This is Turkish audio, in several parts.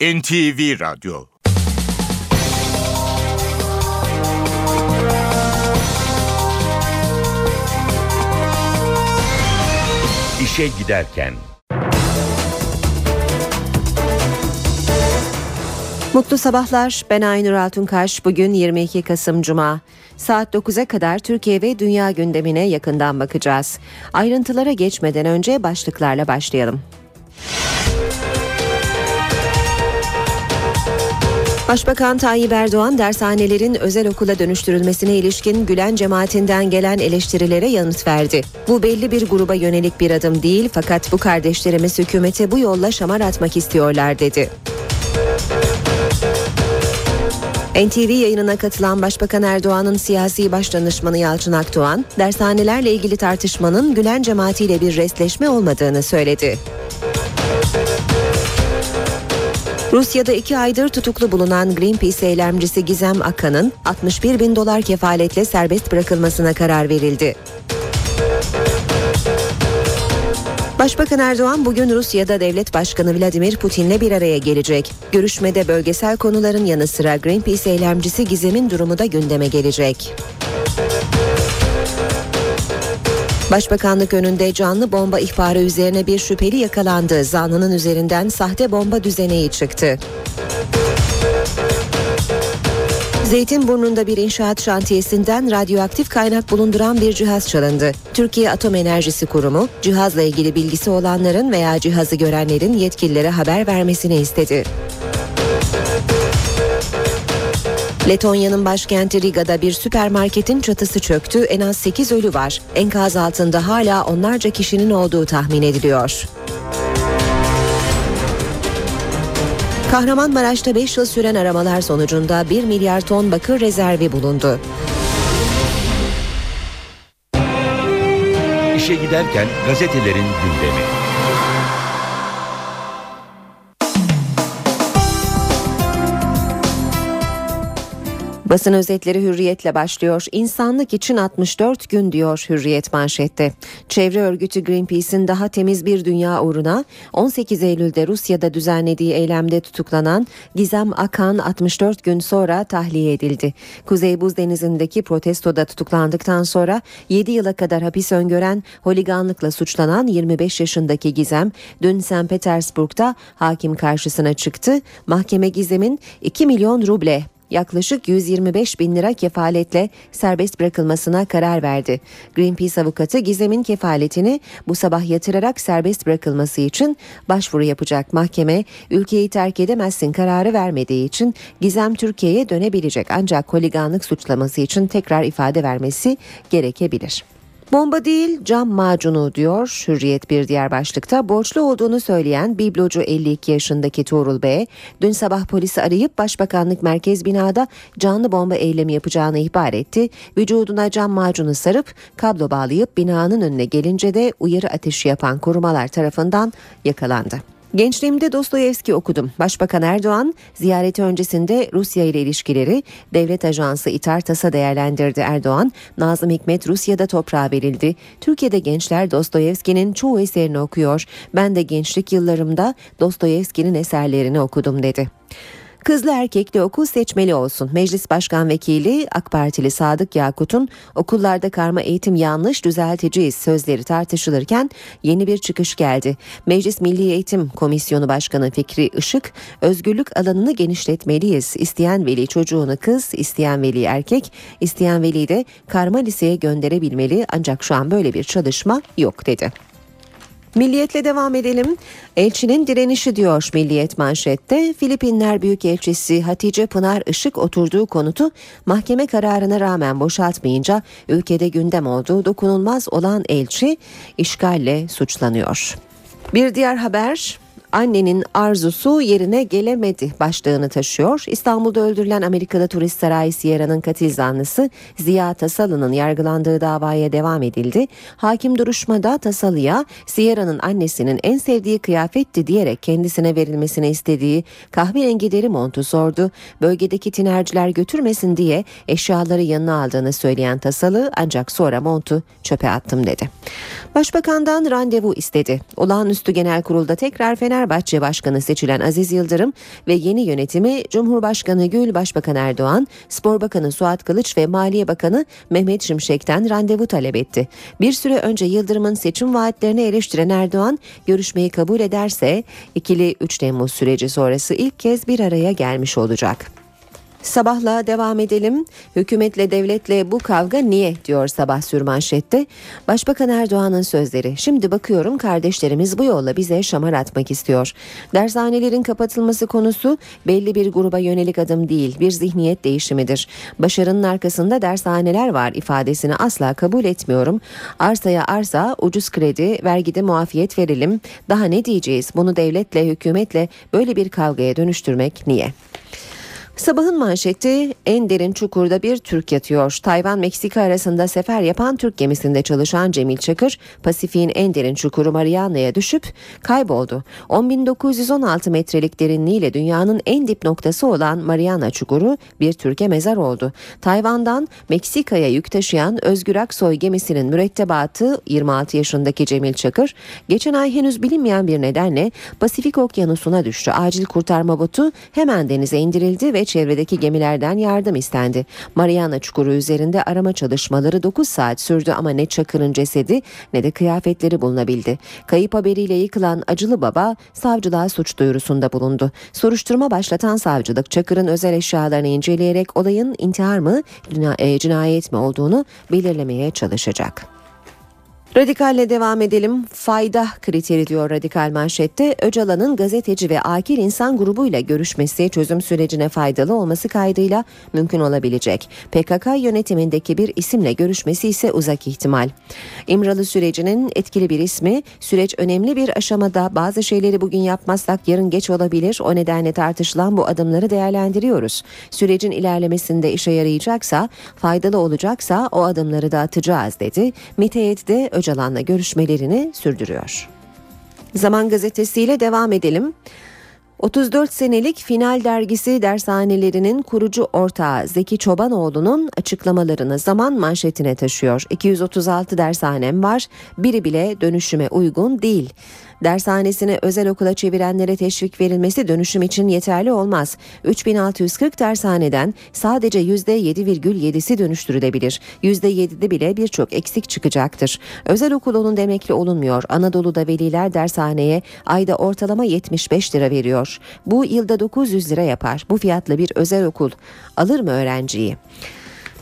NTV Radyo İşe Giderken Mutlu sabahlar. Ben Aynur Altunkaş. Bugün 22 Kasım Cuma. Saat 9'a kadar Türkiye ve dünya gündemine yakından bakacağız. Ayrıntılara geçmeden önce başlıklarla başlayalım. Başbakan Tayyip Erdoğan dershanelerin özel okula dönüştürülmesine ilişkin Gülen cemaatinden gelen eleştirilere yanıt verdi. Bu belli bir gruba yönelik bir adım değil fakat bu kardeşlerimiz hükümete bu yolla şamar atmak istiyorlar dedi. NTV yayınına katılan Başbakan Erdoğan'ın siyasi başdanışmanı Yalçın Akdoğan, dershanelerle ilgili tartışmanın Gülen cemaatiyle bir resleşme olmadığını söyledi. Rusya'da iki aydır tutuklu bulunan Greenpeace eylemcisi Gizem Akan'ın 61 bin dolar kefaletle serbest bırakılmasına karar verildi. Başbakan Erdoğan bugün Rusya'da devlet başkanı Vladimir Putin'le bir araya gelecek. Görüşmede bölgesel konuların yanı sıra Greenpeace eylemcisi Gizem'in durumu da gündeme gelecek. Başbakanlık önünde canlı bomba ihbarı üzerine bir şüpheli yakalandı. Zanlının üzerinden sahte bomba düzeneği çıktı. Zeytinburnu'nda bir inşaat şantiyesinden radyoaktif kaynak bulunduran bir cihaz çalındı. Türkiye Atom Enerjisi Kurumu cihazla ilgili bilgisi olanların veya cihazı görenlerin yetkililere haber vermesini istedi. Letonya'nın başkenti Riga'da bir süpermarketin çatısı çöktü. En az 8 ölü var. Enkaz altında hala onlarca kişinin olduğu tahmin ediliyor. Kahramanmaraş'ta 5 yıl süren aramalar sonucunda 1 milyar ton bakır rezervi bulundu. İşe giderken gazetelerin gündemi. Basın özetleri hürriyetle başlıyor. İnsanlık için 64 gün diyor hürriyet manşette. Çevre örgütü Greenpeace'in daha temiz bir dünya uğruna 18 Eylül'de Rusya'da düzenlediği eylemde tutuklanan Gizem Akan 64 gün sonra tahliye edildi. Kuzey Buz Denizi'ndeki protestoda tutuklandıktan sonra 7 yıla kadar hapis öngören holiganlıkla suçlanan 25 yaşındaki Gizem dün St. Petersburg'da hakim karşısına çıktı. Mahkeme Gizem'in 2 milyon ruble yaklaşık 125 bin lira kefaletle serbest bırakılmasına karar verdi. Greenpeace avukatı Gizem'in kefaletini bu sabah yatırarak serbest bırakılması için başvuru yapacak mahkeme ülkeyi terk edemezsin kararı vermediği için Gizem Türkiye'ye dönebilecek ancak holiganlık suçlaması için tekrar ifade vermesi gerekebilir. Bomba değil cam macunu diyor Hürriyet bir diğer başlıkta. Borçlu olduğunu söyleyen biblocu 52 yaşındaki Tuğrul Bey dün sabah polisi arayıp Başbakanlık Merkez binada canlı bomba eylemi yapacağını ihbar etti. Vücuduna cam macunu sarıp kablo bağlayıp binanın önüne gelince de uyarı ateşi yapan korumalar tarafından yakalandı. Gençliğimde Dostoyevski okudum. Başbakan Erdoğan ziyareti öncesinde Rusya ile ilişkileri devlet ajansı İtartas'a değerlendirdi Erdoğan. Nazım Hikmet Rusya'da toprağa verildi. Türkiye'de gençler Dostoyevski'nin çoğu eserini okuyor. Ben de gençlik yıllarımda Dostoyevski'nin eserlerini okudum dedi. Kızlı erkekli okul seçmeli olsun. Meclis Başkan Vekili AK Partili Sadık Yakut'un okullarda karma eğitim yanlış düzelteceğiz sözleri tartışılırken yeni bir çıkış geldi. Meclis Milli Eğitim Komisyonu Başkanı Fikri Işık, özgürlük alanını genişletmeliyiz. İsteyen veli çocuğunu kız, isteyen veli erkek, isteyen veli de karma liseye gönderebilmeli ancak şu an böyle bir çalışma yok dedi. Milliyetle devam edelim. Elçinin direnişi diyor Milliyet manşette. Filipinler Büyükelçisi Hatice Pınar Işık oturduğu konutu mahkeme kararına rağmen boşaltmayınca ülkede gündem olduğu dokunulmaz olan elçi işgalle suçlanıyor. Bir diğer haber annenin arzusu yerine gelemedi başlığını taşıyor. İstanbul'da öldürülen Amerika'da turist sarayı Sierra'nın katil zanlısı Ziya Tasalı'nın yargılandığı davaya devam edildi. Hakim duruşmada Tasalı'ya Sierra'nın annesinin en sevdiği kıyafetti diyerek kendisine verilmesini istediği kahverengi deri montu sordu. Bölgedeki tinerciler götürmesin diye eşyaları yanına aldığını söyleyen Tasalı ancak sonra montu çöpe attım dedi. Başbakandan randevu istedi. Olağanüstü genel kurulda tekrar Fener Fenerbahçe Başkanı seçilen Aziz Yıldırım ve yeni yönetimi Cumhurbaşkanı Gül, Başbakan Erdoğan, Spor Bakanı Suat Kılıç ve Maliye Bakanı Mehmet Şimşek'ten randevu talep etti. Bir süre önce Yıldırım'ın seçim vaatlerini eleştiren Erdoğan, görüşmeyi kabul ederse ikili 3 Temmuz süreci sonrası ilk kez bir araya gelmiş olacak. Sabahla devam edelim. Hükümetle devletle bu kavga niye diyor sabah sürmanşette. Başbakan Erdoğan'ın sözleri. Şimdi bakıyorum kardeşlerimiz bu yolla bize şamar atmak istiyor. Dershanelerin kapatılması konusu belli bir gruba yönelik adım değil bir zihniyet değişimidir. Başarının arkasında dershaneler var ifadesini asla kabul etmiyorum. Arsaya arsa, ucuz kredi, vergide muafiyet verelim. Daha ne diyeceğiz? Bunu devletle, hükümetle böyle bir kavgaya dönüştürmek niye? Sabahın manşeti en derin çukurda bir Türk yatıyor. Tayvan Meksika arasında sefer yapan Türk gemisinde çalışan Cemil Çakır, Pasifik'in en derin çukuru Mariana'ya düşüp kayboldu. 10.916 metrelik derinliğiyle dünyanın en dip noktası olan Mariana çukuru bir Türkiye mezar oldu. Tayvan'dan Meksika'ya yük taşıyan Özgür Aksoy gemisinin mürettebatı 26 yaşındaki Cemil Çakır, geçen ay henüz bilinmeyen bir nedenle Pasifik Okyanusu'na düştü. Acil kurtarma botu hemen denize indirildi ve çevredeki gemilerden yardım istendi. Mariana Çukuru üzerinde arama çalışmaları 9 saat sürdü ama ne Çakır'ın cesedi ne de kıyafetleri bulunabildi. Kayıp haberiyle yıkılan acılı baba savcılığa suç duyurusunda bulundu. Soruşturma başlatan savcılık Çakır'ın özel eşyalarını inceleyerek olayın intihar mı e, cinayet mi olduğunu belirlemeye çalışacak. Radikalle devam edelim. Fayda kriteri diyor radikal manşette. Öcalan'ın gazeteci ve akil insan grubuyla görüşmesi çözüm sürecine faydalı olması kaydıyla mümkün olabilecek. PKK yönetimindeki bir isimle görüşmesi ise uzak ihtimal. İmralı sürecinin etkili bir ismi, süreç önemli bir aşamada bazı şeyleri bugün yapmazsak yarın geç olabilir. O nedenle tartışılan bu adımları değerlendiriyoruz. Sürecin ilerlemesinde işe yarayacaksa, faydalı olacaksa o adımları da atacağız dedi. Miteyet de Öcalan'la görüşmelerini sürdürüyor. Zaman gazetesiyle devam edelim. 34 senelik Final dergisi dershanelerinin kurucu ortağı Zeki Çobanoğlu'nun açıklamalarını zaman manşetine taşıyor. 236 dershanem var, biri bile dönüşüme uygun değil. Dershanesini özel okula çevirenlere teşvik verilmesi dönüşüm için yeterli olmaz. 3640 dershaneden sadece %7,7'si dönüştürülebilir. %7'de bile birçok eksik çıkacaktır. Özel okul olun demekle olunmuyor. Anadolu'da veliler dershaneye ayda ortalama 75 lira veriyor. Bu yılda 900 lira yapar. Bu fiyatla bir özel okul alır mı öğrenciyi?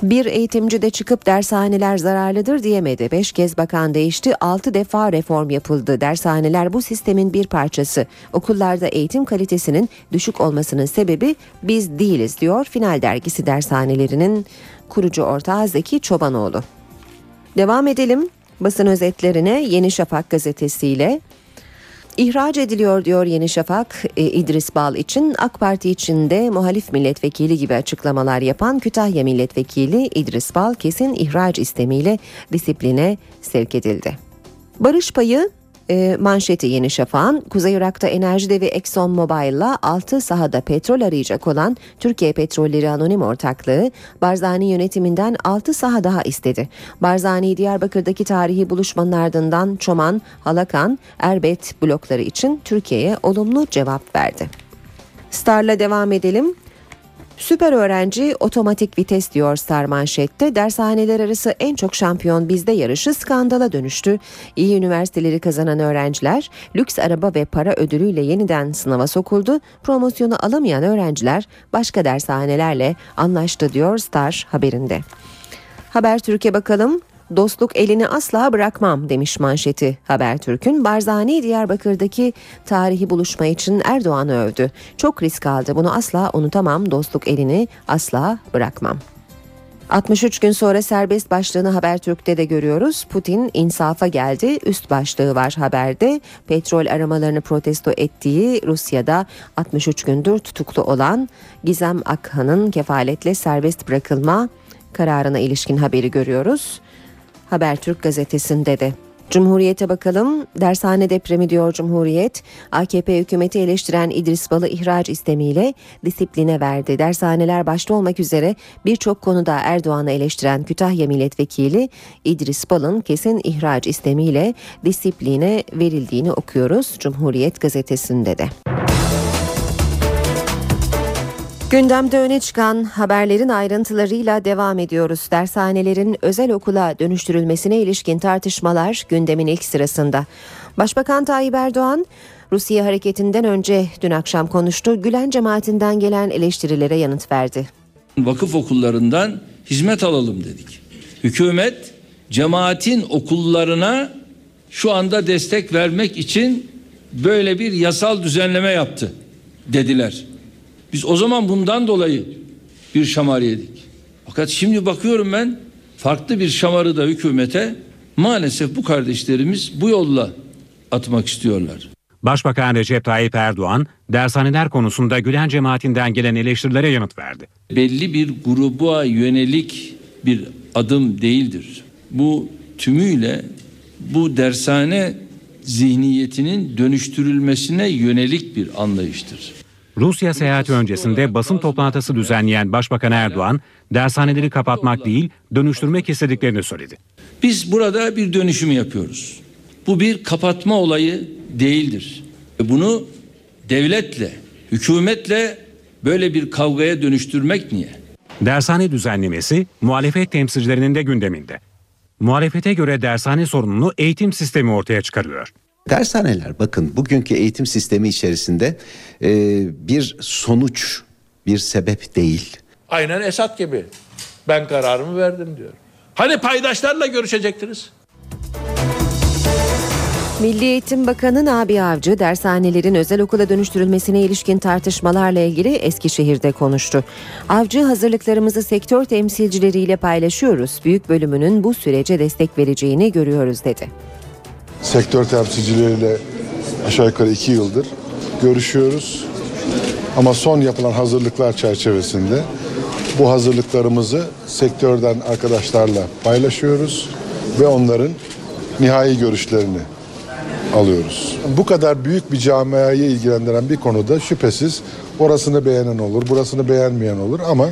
Bir eğitimci de çıkıp dershaneler zararlıdır diyemedi. Beş kez bakan değişti, altı defa reform yapıldı. Dershaneler bu sistemin bir parçası. Okullarda eğitim kalitesinin düşük olmasının sebebi biz değiliz diyor Final Dergisi dershanelerinin kurucu ortağı Zeki Çobanoğlu. Devam edelim basın özetlerine Yeni Şafak gazetesiyle İhraç ediliyor diyor Yeni Şafak e, İdris Bal için AK Parti içinde muhalif milletvekili gibi açıklamalar yapan Kütahya milletvekili İdris Bal kesin ihraç istemiyle disipline sevk edildi. Barış payı e, manşeti Yeni Şafak'ın Kuzey Irak'ta enerji devi Exxon Mobil'la 6 sahada petrol arayacak olan Türkiye Petrolleri Anonim Ortaklığı Barzani yönetiminden 6 saha daha istedi. Barzani Diyarbakır'daki tarihi buluşmanın ardından Çoman, Halakan, Erbet blokları için Türkiye'ye olumlu cevap verdi. Star'la devam edelim. Süper öğrenci otomatik vites diyor Star manşette. Dershaneler arası en çok şampiyon bizde yarışı skandala dönüştü. İyi üniversiteleri kazanan öğrenciler lüks araba ve para ödülüyle yeniden sınava sokuldu. Promosyonu alamayan öğrenciler başka dershanelerle anlaştı diyor Star haberinde. Haber Türkiye bakalım. Dostluk elini asla bırakmam demiş manşeti Habertürk'ün. Barzani Diyarbakır'daki tarihi buluşma için Erdoğan'ı övdü. Çok risk aldı bunu asla unutamam dostluk elini asla bırakmam. 63 gün sonra serbest başlığını Habertürk'te de görüyoruz. Putin insafa geldi. Üst başlığı var haberde. Petrol aramalarını protesto ettiği Rusya'da 63 gündür tutuklu olan Gizem Akhan'ın kefaletle serbest bırakılma kararına ilişkin haberi görüyoruz. Habertürk gazetesinde de. Cumhuriyete bakalım. Dershane depremi diyor Cumhuriyet. AKP hükümeti eleştiren İdris Bal'ı ihraç istemiyle disipline verdi. Dershaneler başta olmak üzere birçok konuda Erdoğan'ı eleştiren Kütahya Milletvekili İdris Bal'ın kesin ihraç istemiyle disipline verildiğini okuyoruz Cumhuriyet gazetesinde de. Gündemde öne çıkan haberlerin ayrıntılarıyla devam ediyoruz. Dershanelerin özel okula dönüştürülmesine ilişkin tartışmalar gündemin ilk sırasında. Başbakan Tayyip Erdoğan Rusya hareketinden önce dün akşam konuştu. Gülen cemaatinden gelen eleştirilere yanıt verdi. Vakıf okullarından hizmet alalım dedik. Hükümet cemaatin okullarına şu anda destek vermek için böyle bir yasal düzenleme yaptı dediler. Biz o zaman bundan dolayı bir şamar yedik. Fakat şimdi bakıyorum ben farklı bir şamarı da hükümete maalesef bu kardeşlerimiz bu yolla atmak istiyorlar. Başbakan Recep Tayyip Erdoğan, dershaneler konusunda Gülen cemaatinden gelen eleştirilere yanıt verdi. Belli bir gruba yönelik bir adım değildir. Bu tümüyle bu dershane zihniyetinin dönüştürülmesine yönelik bir anlayıştır. Rusya seyahati öncesinde basın toplantısı düzenleyen Başbakan Erdoğan, dershaneleri kapatmak değil, dönüştürmek istediklerini söyledi. Biz burada bir dönüşüm yapıyoruz. Bu bir kapatma olayı değildir. Bunu devletle, hükümetle böyle bir kavgaya dönüştürmek niye? Dershane düzenlemesi muhalefet temsilcilerinin de gündeminde. Muhalefete göre dershane sorununu eğitim sistemi ortaya çıkarıyor. Dershaneler bakın bugünkü eğitim sistemi içerisinde e, bir sonuç, bir sebep değil. Aynen Esat gibi. Ben kararımı verdim diyor. Hani paydaşlarla görüşecektiniz? Milli Eğitim Bakanı Nabi Avcı dershanelerin özel okula dönüştürülmesine ilişkin tartışmalarla ilgili Eskişehir'de konuştu. Avcı hazırlıklarımızı sektör temsilcileriyle paylaşıyoruz. Büyük bölümünün bu sürece destek vereceğini görüyoruz dedi. Sektör temsilcileriyle aşağı yukarı iki yıldır görüşüyoruz. Ama son yapılan hazırlıklar çerçevesinde bu hazırlıklarımızı sektörden arkadaşlarla paylaşıyoruz ve onların nihai görüşlerini alıyoruz. Bu kadar büyük bir camiayı ilgilendiren bir konuda şüphesiz orasını beğenen olur, burasını beğenmeyen olur ama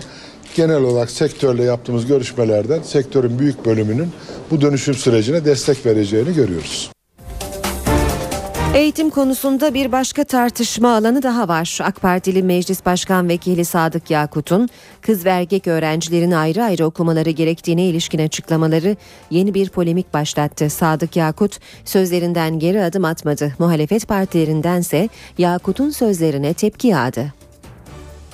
genel olarak sektörle yaptığımız görüşmelerden sektörün büyük bölümünün bu dönüşüm sürecine destek vereceğini görüyoruz. Eğitim konusunda bir başka tartışma alanı daha var. AK Partili Meclis Başkan Vekili Sadık Yakut'un kız ve erkek öğrencilerin ayrı ayrı okumaları gerektiğine ilişkin açıklamaları yeni bir polemik başlattı. Sadık Yakut sözlerinden geri adım atmadı. Muhalefet partilerindense Yakut'un sözlerine tepki yağdı.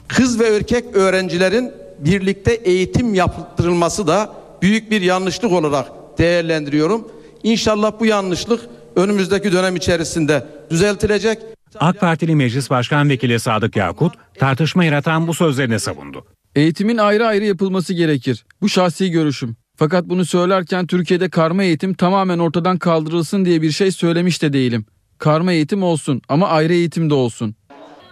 Kız ve erkek öğrencilerin birlikte eğitim yaptırılması da büyük bir yanlışlık olarak değerlendiriyorum. İnşallah bu yanlışlık önümüzdeki dönem içerisinde düzeltilecek. AK Partili Meclis Başkan Vekili Sadık Yakut tartışma yaratan bu sözlerini savundu. Eğitimin ayrı ayrı yapılması gerekir. Bu şahsi görüşüm. Fakat bunu söylerken Türkiye'de karma eğitim tamamen ortadan kaldırılsın diye bir şey söylemiş de değilim. Karma eğitim olsun ama ayrı eğitim de olsun.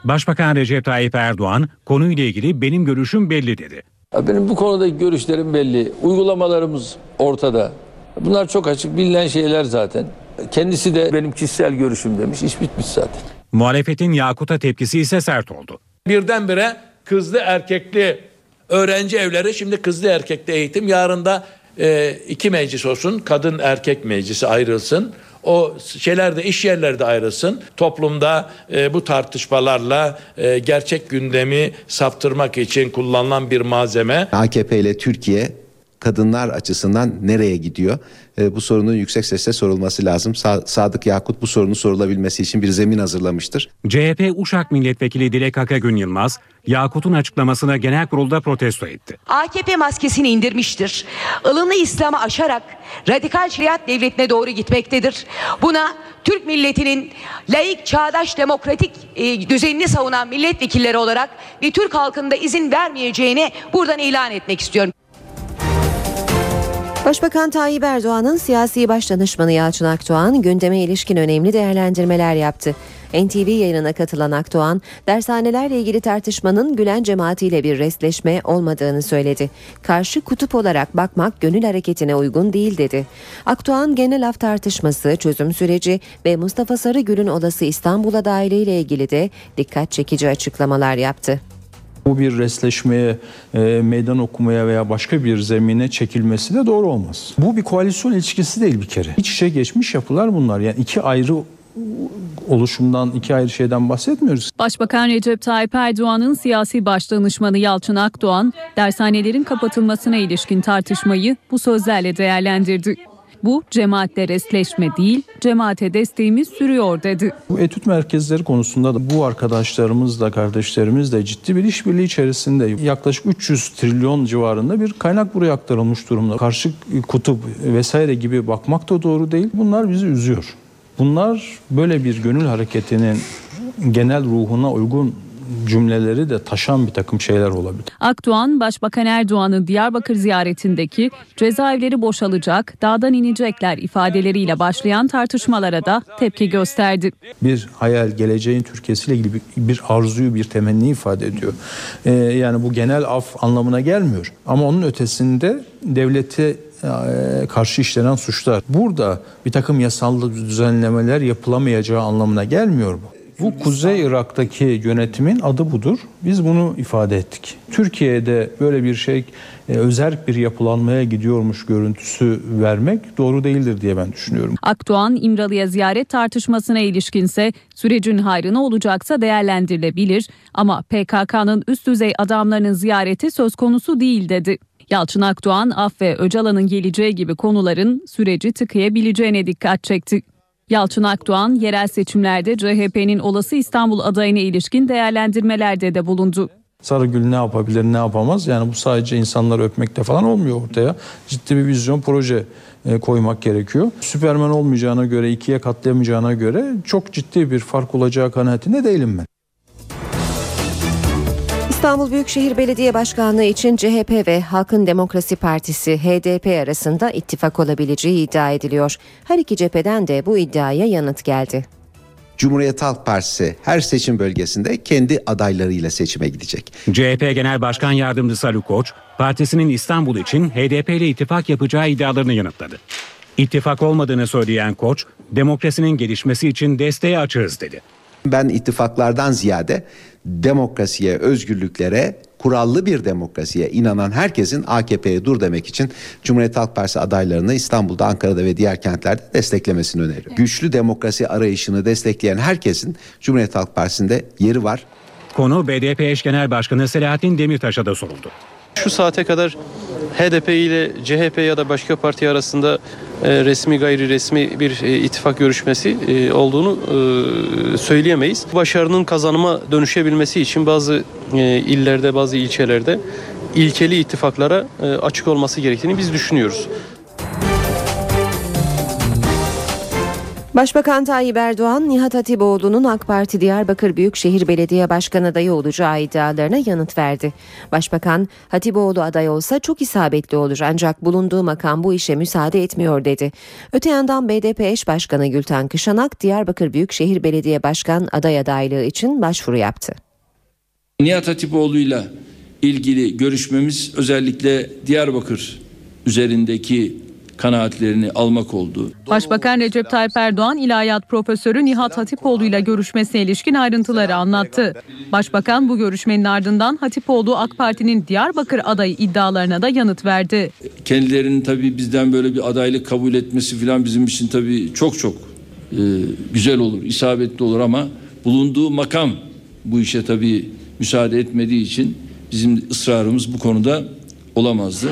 Başbakan Recep Tayyip Erdoğan konuyla ilgili benim görüşüm belli dedi. Benim bu konudaki görüşlerim belli. Uygulamalarımız ortada. Bunlar çok açık bilinen şeyler zaten. Kendisi de benim kişisel görüşüm demiş. İş bitmiş zaten. Muhalefetin Yakut'a tepkisi ise sert oldu. Birdenbire kızlı erkekli öğrenci evleri şimdi kızlı erkekli eğitim. Yarın da e, iki meclis olsun. Kadın erkek meclisi ayrılsın. O şeyler de iş yerleri de ayrılsın. Toplumda e, bu tartışmalarla e, gerçek gündemi saptırmak için kullanılan bir malzeme. AKP ile Türkiye kadınlar açısından nereye gidiyor? E, bu sorunun yüksek sesle sorulması lazım. Sa- Sadık Yakut bu sorunun sorulabilmesi için bir zemin hazırlamıştır. CHP Uşak Milletvekili Dilek Akagün Yılmaz, Yakut'un açıklamasına genel kurulda protesto etti. AKP maskesini indirmiştir. Ilımlı İslam'ı aşarak radikal şeriat devletine doğru gitmektedir. Buna Türk milletinin layık, çağdaş, demokratik e, düzenini savunan milletvekilleri olarak ve Türk halkında izin vermeyeceğini buradan ilan etmek istiyorum. Başbakan Tayyip Erdoğan'ın siyasi başdanışmanı Yalçın Akdoğan gündeme ilişkin önemli değerlendirmeler yaptı. NTV yayınına katılan Akdoğan, dershanelerle ilgili tartışmanın Gülen cemaatiyle bir resleşme olmadığını söyledi. Karşı kutup olarak bakmak gönül hareketine uygun değil dedi. Akdoğan genel af tartışması, çözüm süreci ve Mustafa Sarıgül'ün olası İstanbul'a dahiliyle ilgili de dikkat çekici açıklamalar yaptı. Bu bir resleşmeye, e, meydan okumaya veya başka bir zemine çekilmesi de doğru olmaz. Bu bir koalisyon ilişkisi değil bir kere. İç içe geçmiş yapılar bunlar. Yani iki ayrı oluşumdan, iki ayrı şeyden bahsetmiyoruz. Başbakan Recep Tayyip Erdoğan'ın siyasi başdanışmanı Yalçın Akdoğan, dershanelerin kapatılmasına ilişkin tartışmayı bu sözlerle değerlendirdi. Bu cemaatle resleşme değil, cemaate desteğimiz sürüyor dedi. Bu etüt merkezleri konusunda da bu arkadaşlarımızla, kardeşlerimizle ciddi bir işbirliği içerisinde yaklaşık 300 trilyon civarında bir kaynak buraya aktarılmış durumda. Karşı kutup vesaire gibi bakmak da doğru değil. Bunlar bizi üzüyor. Bunlar böyle bir gönül hareketinin genel ruhuna uygun cümleleri de taşan bir takım şeyler olabilir. Akdoğan, Başbakan Erdoğan'ın Diyarbakır ziyaretindeki cezaevleri boşalacak, dağdan inecekler ifadeleriyle başlayan tartışmalara da tepki gösterdi. Bir hayal, geleceğin Türkiye'siyle ilgili bir, bir arzuyu, bir temenni ifade ediyor. Ee, yani bu genel af anlamına gelmiyor. Ama onun ötesinde devlete karşı işlenen suçlar. Burada bir takım yasal düzenlemeler yapılamayacağı anlamına gelmiyor bu. Bu Kuzey Irak'taki yönetimin adı budur. Biz bunu ifade ettik. Türkiye'de böyle bir şey e, özel bir yapılanmaya gidiyormuş görüntüsü vermek doğru değildir diye ben düşünüyorum. Akdoğan İmralı'ya ziyaret tartışmasına ilişkinse sürecin hayrına olacaksa değerlendirilebilir ama PKK'nın üst düzey adamlarının ziyareti söz konusu değil dedi. Yalçın Akdoğan, Af ve Öcalan'ın geleceği gibi konuların süreci tıkayabileceğine dikkat çekti. Yalçın Akdoğan yerel seçimlerde CHP'nin olası İstanbul adayına ilişkin değerlendirmelerde de bulundu. Sarıgül ne yapabilir ne yapamaz yani bu sadece insanları öpmekte falan olmuyor ortaya. Ciddi bir vizyon proje e, koymak gerekiyor. Süpermen olmayacağına göre ikiye katlayamayacağına göre çok ciddi bir fark olacağı kanaatinde değilim ben. İstanbul Büyükşehir Belediye Başkanlığı için CHP ve Halkın Demokrasi Partisi HDP arasında ittifak olabileceği iddia ediliyor. Her iki cepheden de bu iddiaya yanıt geldi. Cumhuriyet Halk Partisi her seçim bölgesinde kendi adaylarıyla seçime gidecek. CHP Genel Başkan Yardımcısı Ali Koç, partisinin İstanbul için HDP ile ittifak yapacağı iddialarını yanıtladı. İttifak olmadığını söyleyen Koç, demokrasinin gelişmesi için desteğe açığız dedi. Ben ittifaklardan ziyade demokrasiye, özgürlüklere, kurallı bir demokrasiye inanan herkesin AKP'ye dur demek için Cumhuriyet Halk Partisi adaylarını İstanbul'da, Ankara'da ve diğer kentlerde desteklemesini öneriyorum. Güçlü demokrasi arayışını destekleyen herkesin Cumhuriyet Halk Partisi'nde yeri var. Konu BDP eş genel başkanı Selahattin Demirtaş'a da soruldu. Şu saate kadar HDP ile CHP ya da başka parti arasında e, resmi gayri resmi bir e, ittifak görüşmesi e, olduğunu e, söyleyemeyiz. Başarının kazanıma dönüşebilmesi için bazı illerde bazı ilçelerde ilkeli ittifaklara açık olması gerektiğini biz düşünüyoruz. Başbakan Tayyip Erdoğan, Nihat Hatipoğlu'nun AK Parti Diyarbakır Büyükşehir Belediye Başkanı adayı olacağı iddialarına yanıt verdi. Başbakan, Hatipoğlu aday olsa çok isabetli olur ancak bulunduğu makam bu işe müsaade etmiyor dedi. Öte yandan BDP eş başkanı Gülten Kışanak, Diyarbakır Büyükşehir Belediye Başkan aday adaylığı için başvuru yaptı. Nihat Hatipoğlu'yla ilgili görüşmemiz özellikle Diyarbakır üzerindeki kanaatlerini almak oldu. Başbakan Recep Tayyip Erdoğan İlahiyat Profesörü Nihat Hatipoğlu ile görüşmesine ilişkin ayrıntıları anlattı. Başbakan bu görüşmenin ardından Hatipoğlu AK Parti'nin Diyarbakır adayı iddialarına da yanıt verdi. Kendilerinin tabii bizden böyle bir adaylık kabul etmesi falan bizim için tabii çok çok e, güzel olur, isabetli olur ama bulunduğu makam bu işe tabii müsaade etmediği için bizim ısrarımız bu konuda olamazdı.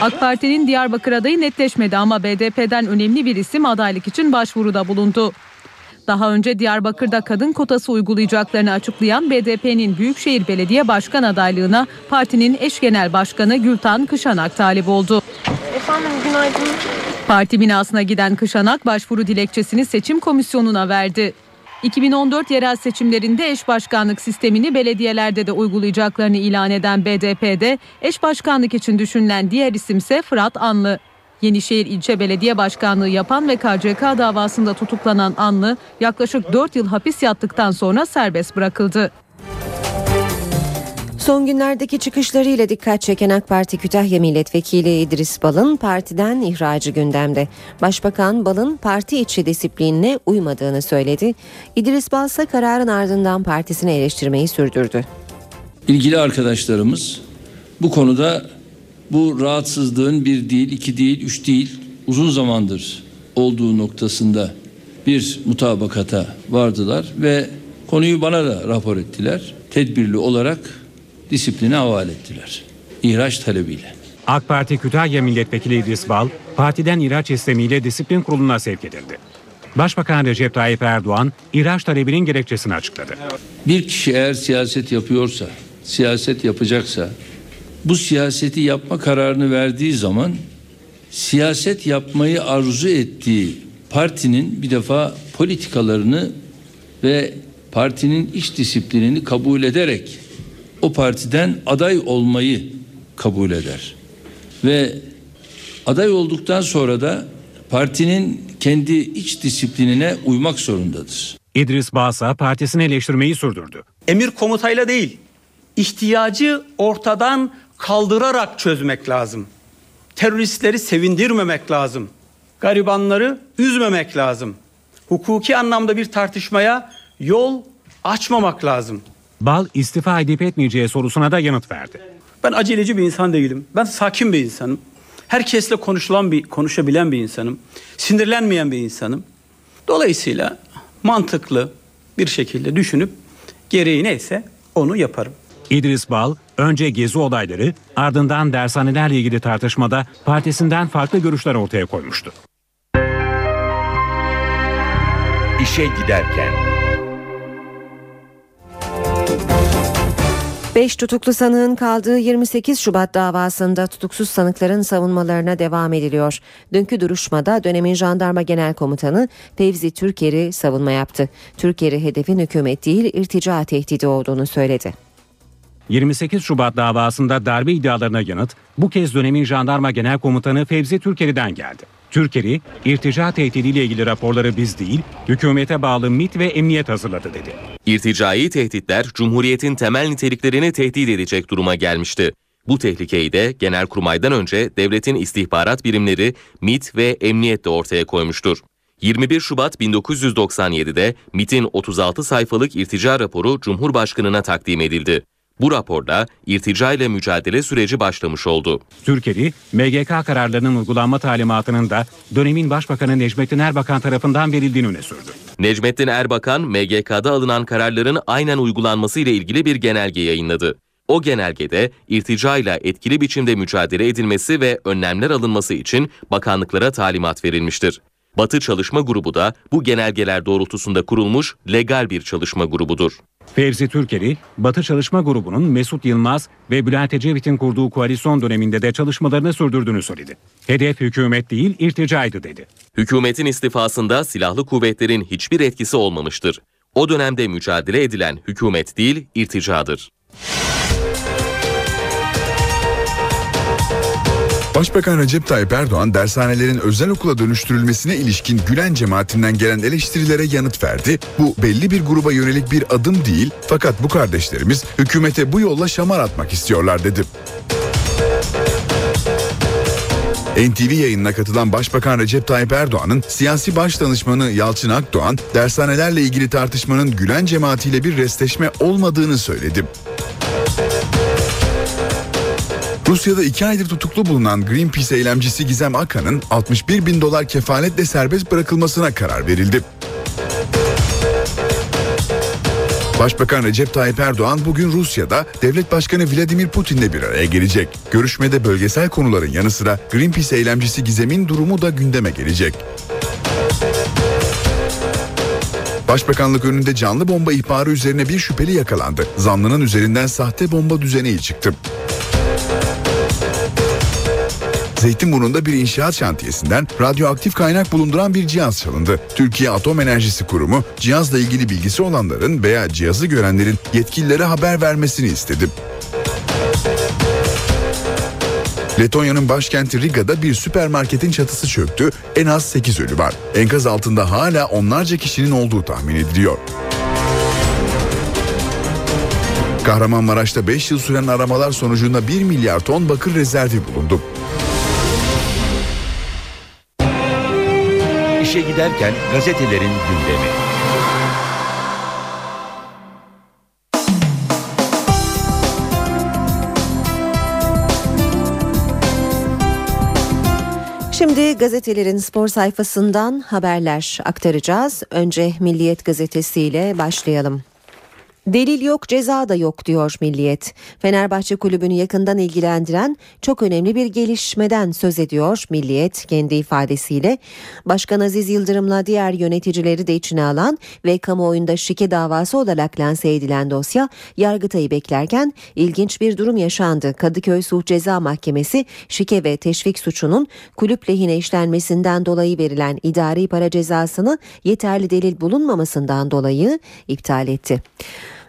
AK Parti'nin Diyarbakır adayı netleşmedi ama BDP'den önemli bir isim adaylık için başvuruda bulundu. Daha önce Diyarbakır'da kadın kotası uygulayacaklarını açıklayan BDP'nin Büyükşehir Belediye Başkan adaylığına partinin eş genel başkanı Gültan Kışanak talip oldu. Efendim günaydın. Parti binasına giden Kışanak başvuru dilekçesini seçim komisyonuna verdi. 2014 yerel seçimlerinde eş başkanlık sistemini belediyelerde de uygulayacaklarını ilan eden BDP'de eş başkanlık için düşünülen diğer isimse Fırat Anlı. Yenişehir İlçe Belediye Başkanlığı yapan ve KCK davasında tutuklanan Anlı yaklaşık 4 yıl hapis yattıktan sonra serbest bırakıldı. Son günlerdeki çıkışlarıyla dikkat çeken AK Parti Kütahya Milletvekili İdris Bal'ın partiden ihracı gündemde. Başbakan Bal'ın parti içi disiplinine uymadığını söyledi. İdris Bal ise kararın ardından partisini eleştirmeyi sürdürdü. İlgili arkadaşlarımız bu konuda bu rahatsızlığın bir değil, iki değil, üç değil uzun zamandır olduğu noktasında bir mutabakata vardılar ve konuyu bana da rapor ettiler. Tedbirli olarak disipline havale ettiler. İhraç talebiyle. AK Parti Kütahya Milletvekili İdris Bal, partiden ihraç istemiyle disiplin kuruluna sevk edildi. Başbakan Recep Tayyip Erdoğan, ihraç talebinin gerekçesini açıkladı. Bir kişi eğer siyaset yapıyorsa, siyaset yapacaksa, bu siyaseti yapma kararını verdiği zaman siyaset yapmayı arzu ettiği partinin bir defa politikalarını ve partinin iç disiplinini kabul ederek o partiden aday olmayı kabul eder. Ve aday olduktan sonra da partinin kendi iç disiplinine uymak zorundadır. İdris Bağsa partisini eleştirmeyi sürdürdü. Emir komutayla değil, ihtiyacı ortadan kaldırarak çözmek lazım. Teröristleri sevindirmemek lazım. Garibanları üzmemek lazım. Hukuki anlamda bir tartışmaya yol açmamak lazım. Bal istifa edip etmeyeceği sorusuna da yanıt verdi. Ben aceleci bir insan değilim. Ben sakin bir insanım. Herkesle konuşulan bir, konuşabilen bir insanım. Sinirlenmeyen bir insanım. Dolayısıyla mantıklı bir şekilde düşünüp gereği neyse onu yaparım. İdris Bal önce gezi olayları ardından dershanelerle ilgili tartışmada partisinden farklı görüşler ortaya koymuştu. İşe giderken 5 tutuklu sanığın kaldığı 28 Şubat davasında tutuksuz sanıkların savunmalarına devam ediliyor. Dünkü duruşmada dönemin jandarma genel komutanı Fevzi Türker'i savunma yaptı. Türker'i hedefin hükümet değil irtica tehdidi olduğunu söyledi. 28 Şubat davasında darbe iddialarına yanıt bu kez dönemin jandarma genel komutanı Fevzi Türkeri'den geldi. Türkeri, irtica tehdidiyle ilgili raporları biz değil, hükümete bağlı MIT ve emniyet hazırladı dedi. İrticai tehditler Cumhuriyet'in temel niteliklerini tehdit edecek duruma gelmişti. Bu tehlikeyi de Genelkurmay'dan önce devletin istihbarat birimleri MIT ve emniyet de ortaya koymuştur. 21 Şubat 1997'de MIT'in 36 sayfalık irtica raporu Cumhurbaşkanı'na takdim edildi. Bu raporda irtica ile mücadele süreci başlamış oldu. Türkeri, MGK kararlarının uygulanma talimatının da dönemin Başbakanı Necmettin Erbakan tarafından verildiğini öne sürdü. Necmettin Erbakan, MGK'da alınan kararların aynen uygulanması ile ilgili bir genelge yayınladı. O genelgede irtica ile etkili biçimde mücadele edilmesi ve önlemler alınması için bakanlıklara talimat verilmiştir. Batı Çalışma Grubu da bu genelgeler doğrultusunda kurulmuş legal bir çalışma grubudur. Fevzi Türkeri, Batı Çalışma Grubu'nun Mesut Yılmaz ve Bülent Ecevit'in kurduğu koalisyon döneminde de çalışmalarını sürdürdüğünü söyledi. Hedef hükümet değil irticaydı dedi. Hükümetin istifasında silahlı kuvvetlerin hiçbir etkisi olmamıştır. O dönemde mücadele edilen hükümet değil irticadır. Başbakan Recep Tayyip Erdoğan dershanelerin özel okula dönüştürülmesine ilişkin Gülen cemaatinden gelen eleştirilere yanıt verdi. Bu belli bir gruba yönelik bir adım değil fakat bu kardeşlerimiz hükümete bu yolla şamar atmak istiyorlar dedi. NTV yayınına katılan Başbakan Recep Tayyip Erdoğan'ın siyasi baş danışmanı Yalçın Akdoğan, dershanelerle ilgili tartışmanın Gülen cemaatiyle bir restleşme olmadığını söyledi. Rusya'da iki aydır tutuklu bulunan Greenpeace eylemcisi Gizem Akan'ın 61 bin dolar kefaletle serbest bırakılmasına karar verildi. Başbakan Recep Tayyip Erdoğan bugün Rusya'da Devlet Başkanı Vladimir Putin'le bir araya gelecek. Görüşmede bölgesel konuların yanı sıra Greenpeace eylemcisi Gizem'in durumu da gündeme gelecek. Başbakanlık önünde canlı bomba ihbarı üzerine bir şüpheli yakalandı. Zanlının üzerinden sahte bomba düzeneği çıktı. Zeytinburnu'nda bir inşaat şantiyesinden radyoaktif kaynak bulunduran bir cihaz çalındı. Türkiye Atom Enerjisi Kurumu cihazla ilgili bilgisi olanların veya cihazı görenlerin yetkililere haber vermesini istedi. Letonya'nın başkenti Riga'da bir süpermarketin çatısı çöktü. En az 8 ölü var. Enkaz altında hala onlarca kişinin olduğu tahmin ediliyor. Kahramanmaraş'ta 5 yıl süren aramalar sonucunda 1 milyar ton bakır rezervi bulundu. İşe giderken gazetelerin gündemi. Şimdi gazetelerin spor sayfasından haberler aktaracağız. Önce Milliyet gazetesiyle başlayalım. Delil yok ceza da yok diyor Milliyet. Fenerbahçe kulübünü yakından ilgilendiren çok önemli bir gelişmeden söz ediyor Milliyet kendi ifadesiyle. Başkan Aziz Yıldırım'la diğer yöneticileri de içine alan ve kamuoyunda şike davası olarak lanse edilen dosya Yargıtay'ı beklerken ilginç bir durum yaşandı. Kadıköy Suç Ceza Mahkemesi şike ve teşvik suçunun kulüp lehine işlenmesinden dolayı verilen idari para cezasını yeterli delil bulunmamasından dolayı iptal etti.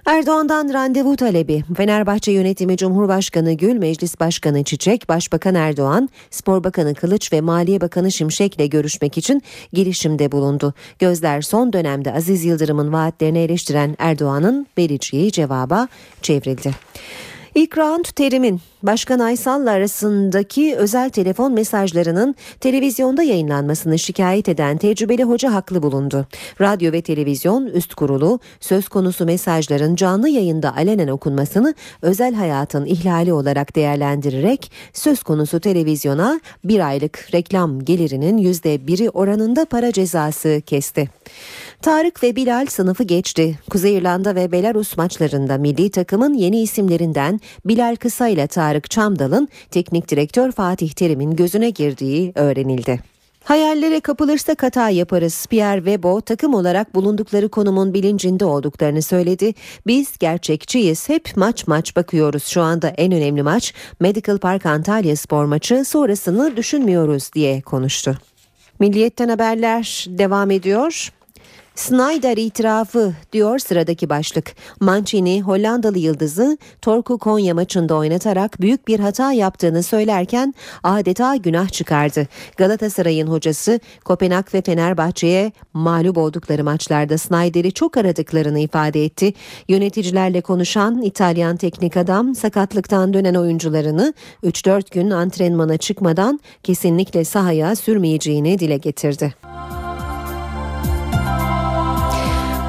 Erdoğan'dan randevu talebi. Fenerbahçe yönetimi Cumhurbaşkanı Gül, Meclis Başkanı Çiçek, Başbakan Erdoğan, Spor Bakanı Kılıç ve Maliye Bakanı Şimşek'le görüşmek için girişimde bulundu. Gözler son dönemde Aziz Yıldırım'ın vaatlerini eleştiren Erdoğan'ın vereceği cevaba çevrildi. İlk round terimin Başkan Aysal'la arasındaki özel telefon mesajlarının televizyonda yayınlanmasını şikayet eden tecrübeli hoca haklı bulundu. Radyo ve televizyon üst kurulu söz konusu mesajların canlı yayında alenen okunmasını özel hayatın ihlali olarak değerlendirerek söz konusu televizyona bir aylık reklam gelirinin yüzde biri oranında para cezası kesti. Tarık ve Bilal sınıfı geçti. Kuzey İrlanda ve Belarus maçlarında milli takımın yeni isimlerinden Bilal Kısa ile Tarık Çamdal'ın teknik direktör Fatih Terim'in gözüne girdiği öğrenildi. Hayallere kapılırsak hata yaparız. Pierre Webo takım olarak bulundukları konumun bilincinde olduklarını söyledi. Biz gerçekçiyiz. Hep maç maç bakıyoruz. Şu anda en önemli maç Medical Park Antalya spor maçı. Sonrasını düşünmüyoruz diye konuştu. Milliyetten haberler devam ediyor. Snyder itirafı diyor sıradaki başlık. Mancini Hollandalı yıldızı Torku Konya maçında oynatarak büyük bir hata yaptığını söylerken adeta günah çıkardı. Galatasaray'ın hocası Kopenhag ve Fenerbahçe'ye mağlup oldukları maçlarda Snyder'i çok aradıklarını ifade etti. Yöneticilerle konuşan İtalyan teknik adam sakatlıktan dönen oyuncularını 3-4 gün antrenmana çıkmadan kesinlikle sahaya sürmeyeceğini dile getirdi.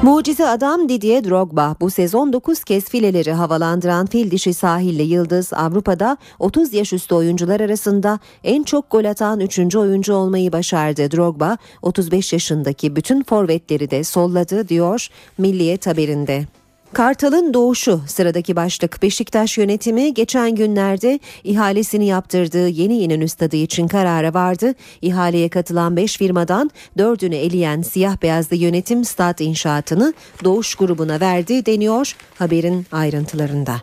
Mucize adam Didier Drogba bu sezon 9 kez fileleri havalandıran fil dişi sahilli yıldız Avrupa'da 30 yaş üstü oyuncular arasında en çok gol atan 3. oyuncu olmayı başardı. Drogba 35 yaşındaki bütün forvetleri de solladı diyor Milliyet haberinde. Kartal'ın doğuşu sıradaki başlık Beşiktaş yönetimi geçen günlerde ihalesini yaptırdığı yeni İnönü Stadı için karara vardı. İhaleye katılan 5 firmadan 4'ünü eleyen siyah beyazlı yönetim stat inşaatını Doğuş grubuna verdi deniyor haberin ayrıntılarında.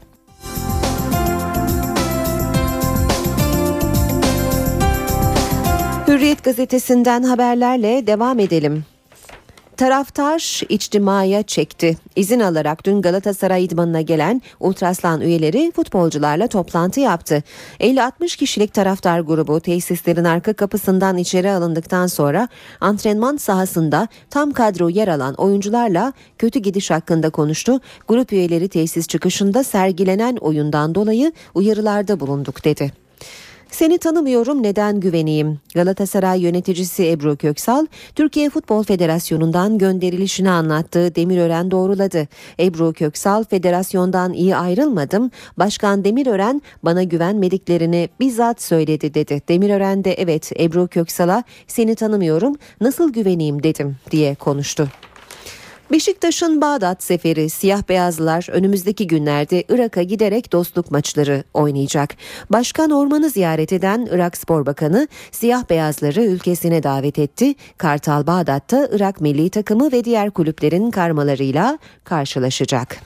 Hürriyet gazetesinden haberlerle devam edelim. Taraftar içtimaya çekti. İzin alarak dün Galatasaray idmanına gelen Ultraslan üyeleri futbolcularla toplantı yaptı. 50-60 kişilik taraftar grubu tesislerin arka kapısından içeri alındıktan sonra antrenman sahasında tam kadro yer alan oyuncularla kötü gidiş hakkında konuştu. Grup üyeleri tesis çıkışında sergilenen oyundan dolayı uyarılarda bulunduk dedi. Seni tanımıyorum neden güveneyim? Galatasaray yöneticisi Ebru Köksal, Türkiye Futbol Federasyonu'ndan gönderilişini anlattığı Demirören doğruladı. Ebru Köksal, federasyondan iyi ayrılmadım. Başkan Demirören bana güvenmediklerini bizzat söyledi dedi. Demirören de evet Ebru Köksal'a seni tanımıyorum nasıl güveneyim dedim diye konuştu. Beşiktaş'ın Bağdat seferi siyah beyazlılar önümüzdeki günlerde Irak'a giderek dostluk maçları oynayacak. Başkan ormanı ziyaret eden Irak Spor Bakanı siyah beyazları ülkesine davet etti. Kartal Bağdat'ta Irak milli takımı ve diğer kulüplerin karmalarıyla karşılaşacak.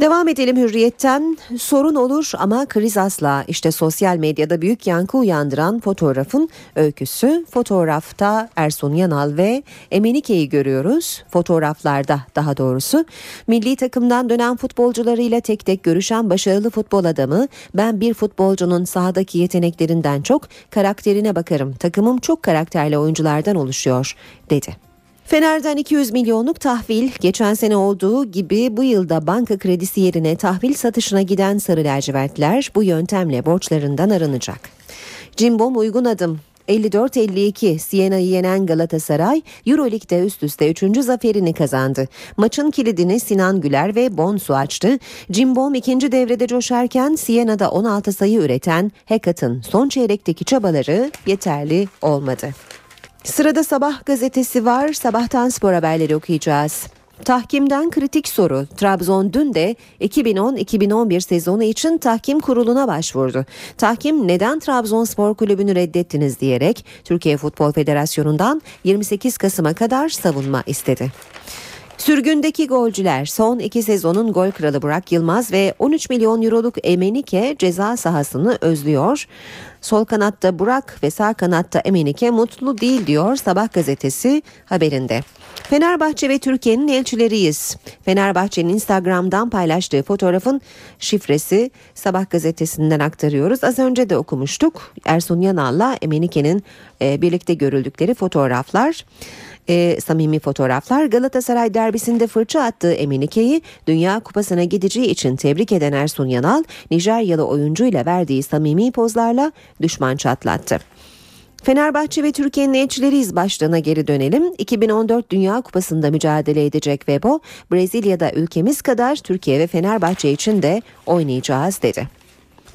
Devam edelim hürriyetten. Sorun olur ama kriz asla. İşte sosyal medyada büyük yankı uyandıran fotoğrafın öyküsü. Fotoğrafta Ersun Yanal ve Emenike'yi görüyoruz. Fotoğraflarda daha doğrusu. Milli takımdan dönen futbolcularıyla tek tek görüşen başarılı futbol adamı ben bir futbolcunun sahadaki yeteneklerinden çok karakterine bakarım. Takımım çok karakterli oyunculardan oluşuyor dedi. Fener'den 200 milyonluk tahvil geçen sene olduğu gibi bu yılda banka kredisi yerine tahvil satışına giden sarı lacivertler bu yöntemle borçlarından arınacak. Cimbom uygun adım 54-52 Siena'yı yenen Galatasaray Euroleague'de üst üste 3. zaferini kazandı. Maçın kilidini Sinan Güler ve Bonsu açtı. Cimbom ikinci devrede coşarken Siena'da 16 sayı üreten Hekat'ın son çeyrekteki çabaları yeterli olmadı. Sırada Sabah gazetesi var. Sabahtan spor haberleri okuyacağız. Tahkimden kritik soru. Trabzon dün de 2010-2011 sezonu için tahkim kuruluna başvurdu. Tahkim neden Trabzonspor kulübünü reddettiniz diyerek Türkiye Futbol Federasyonu'ndan 28 Kasım'a kadar savunma istedi. Sürgündeki golcüler son iki sezonun gol kralı Burak Yılmaz ve 13 milyon euroluk Emenike ceza sahasını özlüyor. Sol kanatta Burak ve sağ kanatta Emenike mutlu değil diyor Sabah gazetesi haberinde. Fenerbahçe ve Türkiye'nin elçileriyiz. Fenerbahçe'nin Instagram'dan paylaştığı fotoğrafın şifresi Sabah gazetesinden aktarıyoruz. Az önce de okumuştuk. Ersun Yanal'la Emenike'nin e, birlikte görüldükleri fotoğraflar e, samimi fotoğraflar Galatasaray derbisinde fırça attığı Emenike'yi Dünya Kupası'na gideceği için tebrik eden Ersun Yanal, Nijeryalı oyuncuyla verdiği samimi pozlarla düşman çatlattı. Fenerbahçe ve Türkiye'nin elçileriyiz başlığına geri dönelim. 2014 Dünya Kupası'nda mücadele edecek Webo, Brezilya'da ülkemiz kadar Türkiye ve Fenerbahçe için de oynayacağız dedi.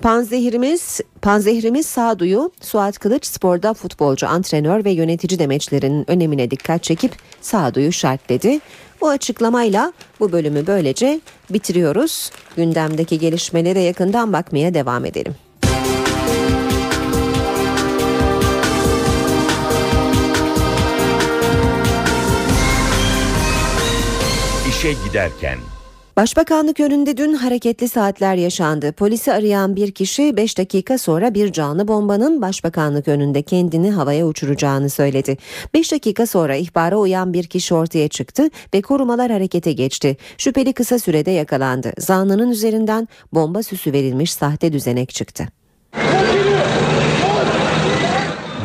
Panzehirimiz, panzehrimiz sağduyu Suat Kılıç sporda futbolcu, antrenör ve yönetici demeçlerinin önemine dikkat çekip sağduyu şart dedi. Bu açıklamayla bu bölümü böylece bitiriyoruz. Gündemdeki gelişmelere yakından bakmaya devam edelim. İşe giderken Başbakanlık önünde dün hareketli saatler yaşandı. Polisi arayan bir kişi 5 dakika sonra bir canlı bombanın başbakanlık önünde kendini havaya uçuracağını söyledi. 5 dakika sonra ihbara uyan bir kişi ortaya çıktı ve korumalar harekete geçti. Şüpheli kısa sürede yakalandı. Zanlının üzerinden bomba süsü verilmiş sahte düzenek çıktı.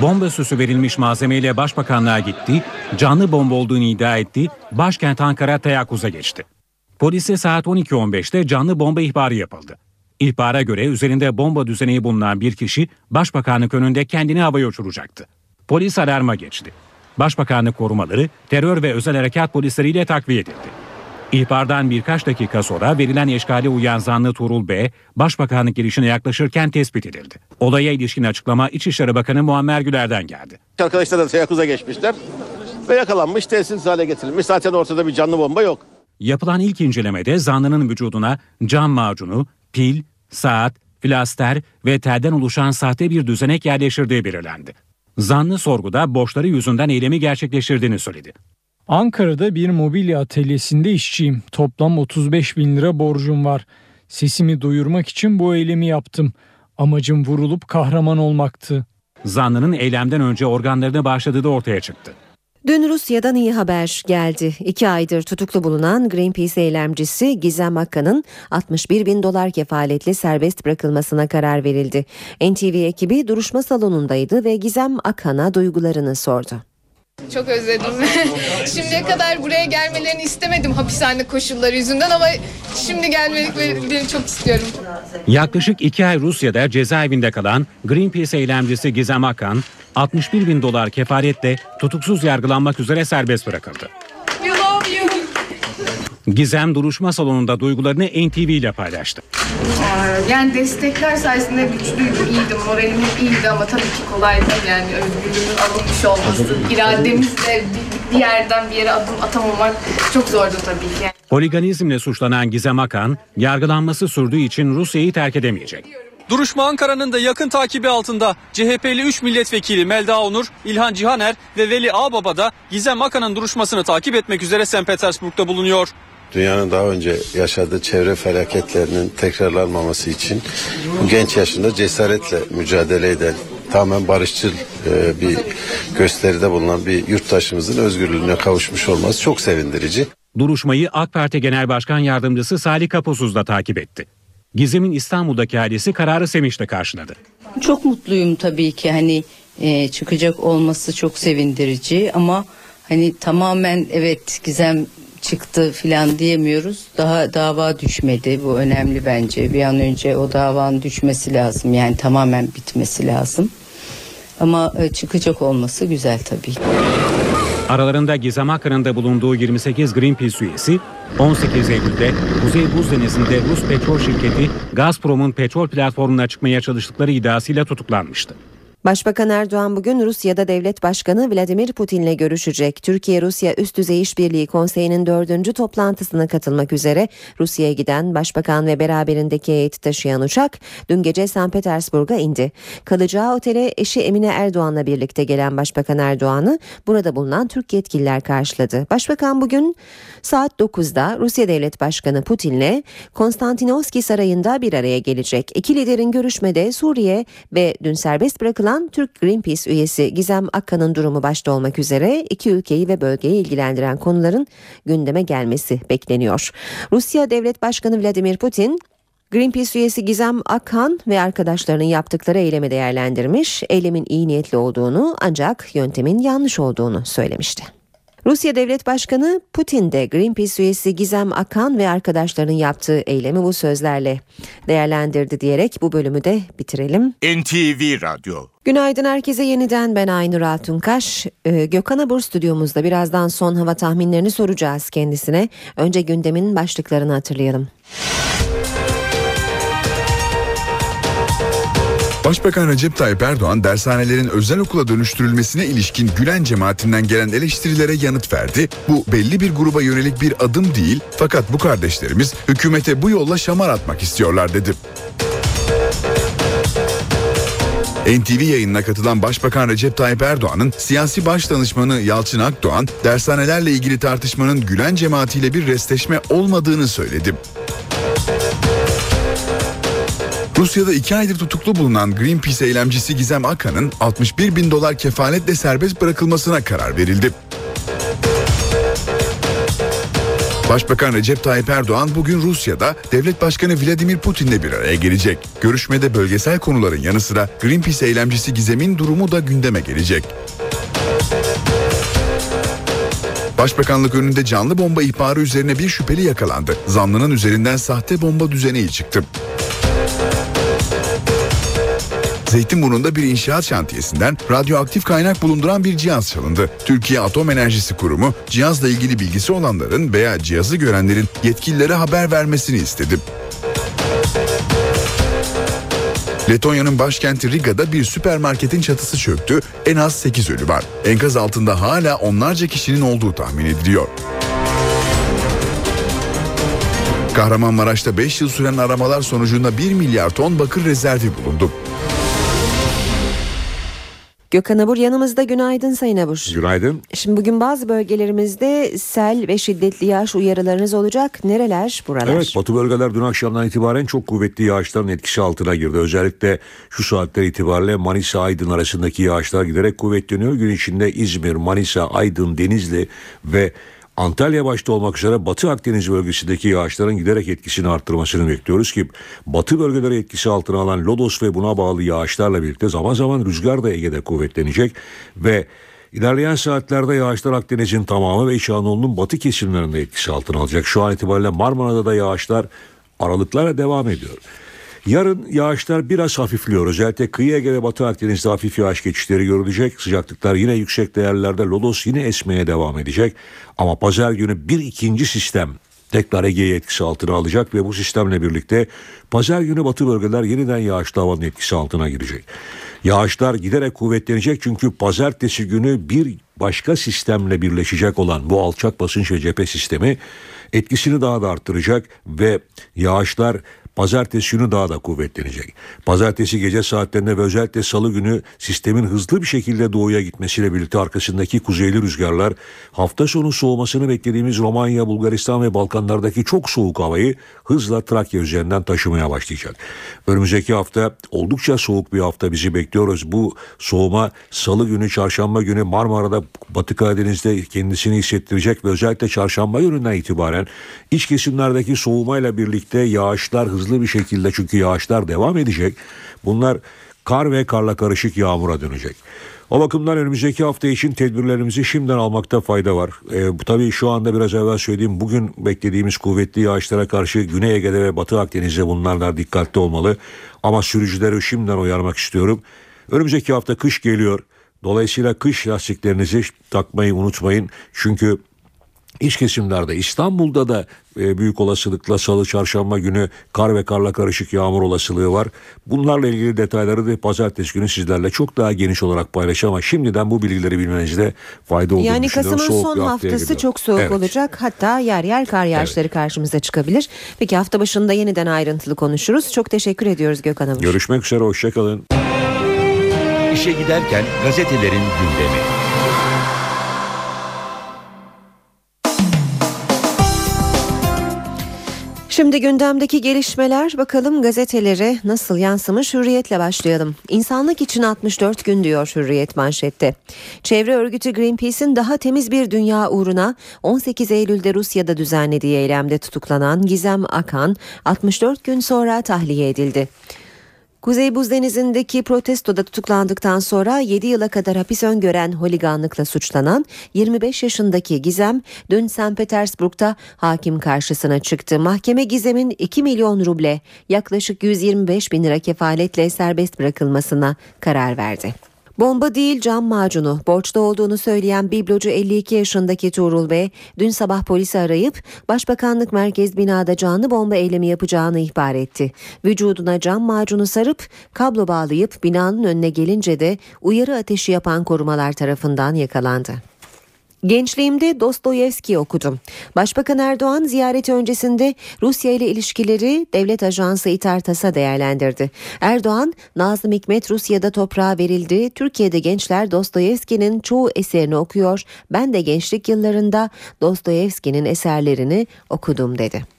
Bomba süsü verilmiş malzemeyle başbakanlığa gitti, canlı bomba olduğunu iddia etti, başkent Ankara teyakkuza geçti. Polise saat 12.15'te canlı bomba ihbarı yapıldı. İhbara göre üzerinde bomba düzeneği bulunan bir kişi başbakanlık önünde kendini havaya uçuracaktı. Polis alarma geçti. Başbakanlık korumaları terör ve özel harekat polisleriyle takviye edildi. İhbardan birkaç dakika sonra verilen eşkale uyan zanlı Tuğrul B. Başbakanlık girişine yaklaşırken tespit edildi. Olaya ilişkin açıklama İçişleri Bakanı Muammer Güler'den geldi. Arkadaşlar da teyakkuza geçmişler ve yakalanmış tesis hale getirilmiş. Zaten ortada bir canlı bomba yok. Yapılan ilk incelemede zanlının vücuduna cam macunu, pil, saat, flaster ve telden oluşan sahte bir düzenek yerleştirdiği belirlendi. Zanlı sorguda borçları yüzünden eylemi gerçekleştirdiğini söyledi. Ankara'da bir mobilya atölyesinde işçiyim. Toplam 35 bin lira borcum var. Sesimi duyurmak için bu eylemi yaptım. Amacım vurulup kahraman olmaktı. Zanlının eylemden önce organlarını bağışladığı da ortaya çıktı. Dün Rusya'dan iyi haber geldi. İki aydır tutuklu bulunan Greenpeace eylemcisi Gizem Akkan'ın 61 bin dolar kefaletle serbest bırakılmasına karar verildi. NTV ekibi duruşma salonundaydı ve Gizem Akkan'a duygularını sordu. Çok özledim. Şimdiye kadar buraya gelmelerini istemedim hapishane koşulları yüzünden ama şimdi gelmeleri çok istiyorum. Yaklaşık iki ay Rusya'da cezaevinde kalan Greenpeace eylemcisi Gizem Akan, 61 bin dolar kefaretle tutuksuz yargılanmak üzere serbest bırakıldı. Gizem duruşma salonunda duygularını NTV ile paylaştı. Yani destekler sayesinde güçlüydüm, iyiydim, moralim iyiydi ama tabii ki kolay değil yani özgürlüğümün alınmış olması, irademizle bir, yerden bir yere adım atamamak çok zordu tabii ki. Holiganizmle suçlanan Gizem Akan, yargılanması sürdüğü için Rusya'yı terk edemeyecek. Duruşma Ankara'nın da yakın takibi altında. CHP'li 3 milletvekili Melda Onur, İlhan Cihaner ve Veli Ağbaba da Gizem Akan'ın duruşmasını takip etmek üzere St. Petersburg'da bulunuyor. Dünyanın daha önce yaşadığı çevre felaketlerinin tekrarlanmaması için bu genç yaşında cesaretle mücadele eden tamamen barışçıl e, bir gösteride bulunan bir yurttaşımızın özgürlüğüne kavuşmuş olması çok sevindirici. Duruşmayı AK Parti Genel Başkan Yardımcısı Salih Kaposuz da takip etti. Gizem'in İstanbul'daki ailesi kararı sevinçle karşıladı. Çok mutluyum tabii ki hani e, çıkacak olması çok sevindirici ama hani tamamen evet Gizem çıktı filan diyemiyoruz. Daha dava düşmedi. Bu önemli bence. Bir an önce o davanın düşmesi lazım. Yani tamamen bitmesi lazım. Ama e, çıkacak olması güzel tabii. Aralarında Gizem Akın'ın da bulunduğu 28 Greenpeace üyesi 18 Eylül'de Kuzey Buz Denizi'nde Rus petrol şirketi Gazprom'un petrol platformuna çıkmaya çalıştıkları iddiasıyla tutuklanmıştı. Başbakan Erdoğan bugün Rusya'da devlet başkanı Vladimir Putin'le görüşecek. Türkiye-Rusya Üst Düzey İşbirliği Konseyi'nin dördüncü toplantısına katılmak üzere Rusya'ya giden başbakan ve beraberindeki heyeti taşıyan uçak dün gece St. Petersburg'a indi. Kalacağı otele eşi Emine Erdoğan'la birlikte gelen Başbakan Erdoğan'ı burada bulunan Türk yetkililer karşıladı. Başbakan bugün saat 9'da Rusya Devlet Başkanı Putin'le Konstantinovski Sarayı'nda bir araya gelecek. İki liderin görüşmede Suriye ve dün serbest bırakılan Türk Greenpeace üyesi Gizem Akkan'ın durumu başta olmak üzere iki ülkeyi ve bölgeyi ilgilendiren konuların gündeme gelmesi bekleniyor. Rusya Devlet Başkanı Vladimir Putin Greenpeace üyesi Gizem Akhan ve arkadaşlarının yaptıkları eylemi değerlendirmiş, eylemin iyi niyetli olduğunu ancak yöntemin yanlış olduğunu söylemişti. Rusya Devlet Başkanı Putin de Greenpeace üyesi Gizem Akan ve arkadaşlarının yaptığı eylemi bu sözlerle değerlendirdi diyerek bu bölümü de bitirelim. NTV Radyo Günaydın herkese yeniden ben Aynur Altunkaş. Ee, Gökhan Abur stüdyomuzda birazdan son hava tahminlerini soracağız kendisine. Önce gündemin başlıklarını hatırlayalım. Başbakan Recep Tayyip Erdoğan dershanelerin özel okula dönüştürülmesine ilişkin Gülen cemaatinden gelen eleştirilere yanıt verdi. Bu belli bir gruba yönelik bir adım değil fakat bu kardeşlerimiz hükümete bu yolla şamar atmak istiyorlar dedi. NTV yayınına katılan Başbakan Recep Tayyip Erdoğan'ın siyasi baş danışmanı Yalçın Akdoğan, dershanelerle ilgili tartışmanın Gülen cemaatiyle bir restleşme olmadığını söyledi. Rusya'da iki aydır tutuklu bulunan Greenpeace eylemcisi Gizem Akan'ın 61 bin dolar kefaletle serbest bırakılmasına karar verildi. Başbakan Recep Tayyip Erdoğan bugün Rusya'da devlet başkanı Vladimir Putin'le bir araya gelecek. Görüşmede bölgesel konuların yanı sıra Greenpeace eylemcisi Gizem'in durumu da gündeme gelecek. Başbakanlık önünde canlı bomba ihbarı üzerine bir şüpheli yakalandı. Zanlının üzerinden sahte bomba düzeneği çıktı. Zeytinburnu'nda bir inşaat şantiyesinden radyoaktif kaynak bulunduran bir cihaz çalındı. Türkiye Atom Enerjisi Kurumu cihazla ilgili bilgisi olanların veya cihazı görenlerin yetkililere haber vermesini istedi. Letonya'nın başkenti Riga'da bir süpermarketin çatısı çöktü. En az 8 ölü var. Enkaz altında hala onlarca kişinin olduğu tahmin ediliyor. Kahramanmaraş'ta 5 yıl süren aramalar sonucunda 1 milyar ton bakır rezervi bulundu. Gökhan Abur yanımızda günaydın Sayın Abur. Günaydın. Şimdi bugün bazı bölgelerimizde sel ve şiddetli yağış uyarılarınız olacak. Nereler buralar? Evet batı bölgeler dün akşamdan itibaren çok kuvvetli yağışların etkisi altına girdi. Özellikle şu saatler itibariyle Manisa Aydın arasındaki yağışlar giderek kuvvetleniyor. Gün içinde İzmir, Manisa, Aydın, Denizli ve Antalya başta olmak üzere Batı Akdeniz bölgesindeki yağışların giderek etkisini arttırmasını bekliyoruz ki batı bölgeleri etkisi altına alan lodos ve buna bağlı yağışlarla birlikte zaman zaman rüzgar da Ege'de kuvvetlenecek ve İlerleyen saatlerde yağışlar Akdeniz'in tamamı ve İç Anadolu'nun batı kesimlerinde etkisi altına alacak. Şu an itibariyle Marmara'da da yağışlar aralıklarla devam ediyor. Yarın yağışlar biraz hafifliyor. Özellikle kıyı Ege ve Batı Akdeniz'de hafif yağış geçişleri görülecek. Sıcaklıklar yine yüksek değerlerde. Lodos yine esmeye devam edecek. Ama pazar günü bir ikinci sistem tekrar Ege'yi etkisi altına alacak ve bu sistemle birlikte pazar günü batı bölgeler yeniden yağışlı havanın etkisi altına girecek. Yağışlar giderek kuvvetlenecek çünkü pazartesi günü bir başka sistemle birleşecek olan bu alçak basınç ve cephe sistemi etkisini daha da arttıracak ve yağışlar pazartesi günü daha da kuvvetlenecek. Pazartesi gece saatlerinde ve özellikle salı günü sistemin hızlı bir şekilde doğuya gitmesiyle birlikte arkasındaki kuzeyli rüzgarlar hafta sonu soğumasını beklediğimiz Romanya, Bulgaristan ve Balkanlardaki çok soğuk havayı hızla Trakya üzerinden taşımaya başlayacak. Önümüzdeki hafta oldukça soğuk bir hafta bizi bekliyoruz. Bu soğuma salı günü, çarşamba günü Marmara'da, Batı Karadeniz'de kendisini hissettirecek ve özellikle çarşamba gününden itibaren iç kesimlerdeki soğumayla birlikte yağışlar hızlı bir şekilde çünkü yağışlar devam edecek. Bunlar kar ve karla karışık yağmura dönecek. O bakımdan önümüzdeki hafta için tedbirlerimizi şimdiden almakta fayda var. E, tabii şu anda biraz evvel söylediğim bugün beklediğimiz kuvvetli yağışlara karşı Güney Ege'de ve Batı Akdeniz'de bunlarla dikkatli olmalı. Ama sürücüleri şimdiden uyarmak istiyorum. Önümüzdeki hafta kış geliyor. Dolayısıyla kış lastiklerinizi takmayı unutmayın. Çünkü İç kesimlerde İstanbul'da da e, büyük olasılıkla salı çarşamba günü kar ve karla karışık yağmur olasılığı var. Bunlarla ilgili detayları da pazartesi günü sizlerle çok daha geniş olarak paylaşacağım ama şimdiden bu bilgileri bilmenizde fayda olduğunu Yani düşünüyorum. Kasım'ın Soğuk son haftası giriyor. çok soğuk Evet. olacak. Hatta yer yer kar yağışları karşımıza çıkabilir. Peki hafta başında yeniden ayrıntılı konuşuruz. Çok teşekkür ediyoruz Gökhan Amur. Görüşmek üzere hoşçakalın. İşe giderken gazetelerin gündemi. Şimdi gündemdeki gelişmeler bakalım gazetelere nasıl yansımış Hürriyet'le başlayalım. İnsanlık için 64 gün diyor Hürriyet manşette. Çevre örgütü Greenpeace'in daha temiz bir dünya uğruna 18 Eylül'de Rusya'da düzenlediği eylemde tutuklanan Gizem Akan 64 gün sonra tahliye edildi. Kuzey Buz Denizi'ndeki protestoda tutuklandıktan sonra 7 yıla kadar hapis öngören holiganlıkla suçlanan 25 yaşındaki Gizem dün St. Petersburg'da hakim karşısına çıktı. Mahkeme Gizem'in 2 milyon ruble yaklaşık 125 bin lira kefaletle serbest bırakılmasına karar verdi. Bomba değil cam macunu borçta olduğunu söyleyen biblocu 52 yaşındaki Tuğrul Bey dün sabah polisi arayıp Başbakanlık Merkez binada canlı bomba eylemi yapacağını ihbar etti. Vücuduna cam macunu sarıp kablo bağlayıp binanın önüne gelince de uyarı ateşi yapan korumalar tarafından yakalandı. Gençliğimde Dostoyevski okudum. Başbakan Erdoğan ziyareti öncesinde Rusya ile ilişkileri devlet ajansı İtartas'a değerlendirdi. Erdoğan, Nazım Hikmet Rusya'da toprağa verildi. Türkiye'de gençler Dostoyevski'nin çoğu eserini okuyor. Ben de gençlik yıllarında Dostoyevski'nin eserlerini okudum dedi.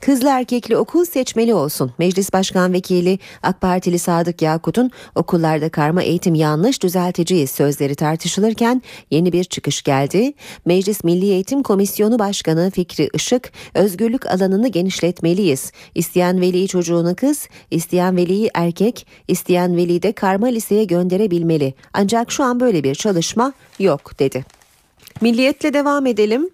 Kızlı erkekli okul seçmeli olsun. Meclis Başkan Vekili AK Partili Sadık Yakut'un okullarda karma eğitim yanlış düzelteceğiz sözleri tartışılırken yeni bir çıkış geldi. Meclis Milli Eğitim Komisyonu Başkanı Fikri Işık özgürlük alanını genişletmeliyiz. İsteyen veli çocuğunu kız, isteyen veliyi erkek, isteyen veli de karma liseye gönderebilmeli. Ancak şu an böyle bir çalışma yok dedi. Milliyetle devam edelim.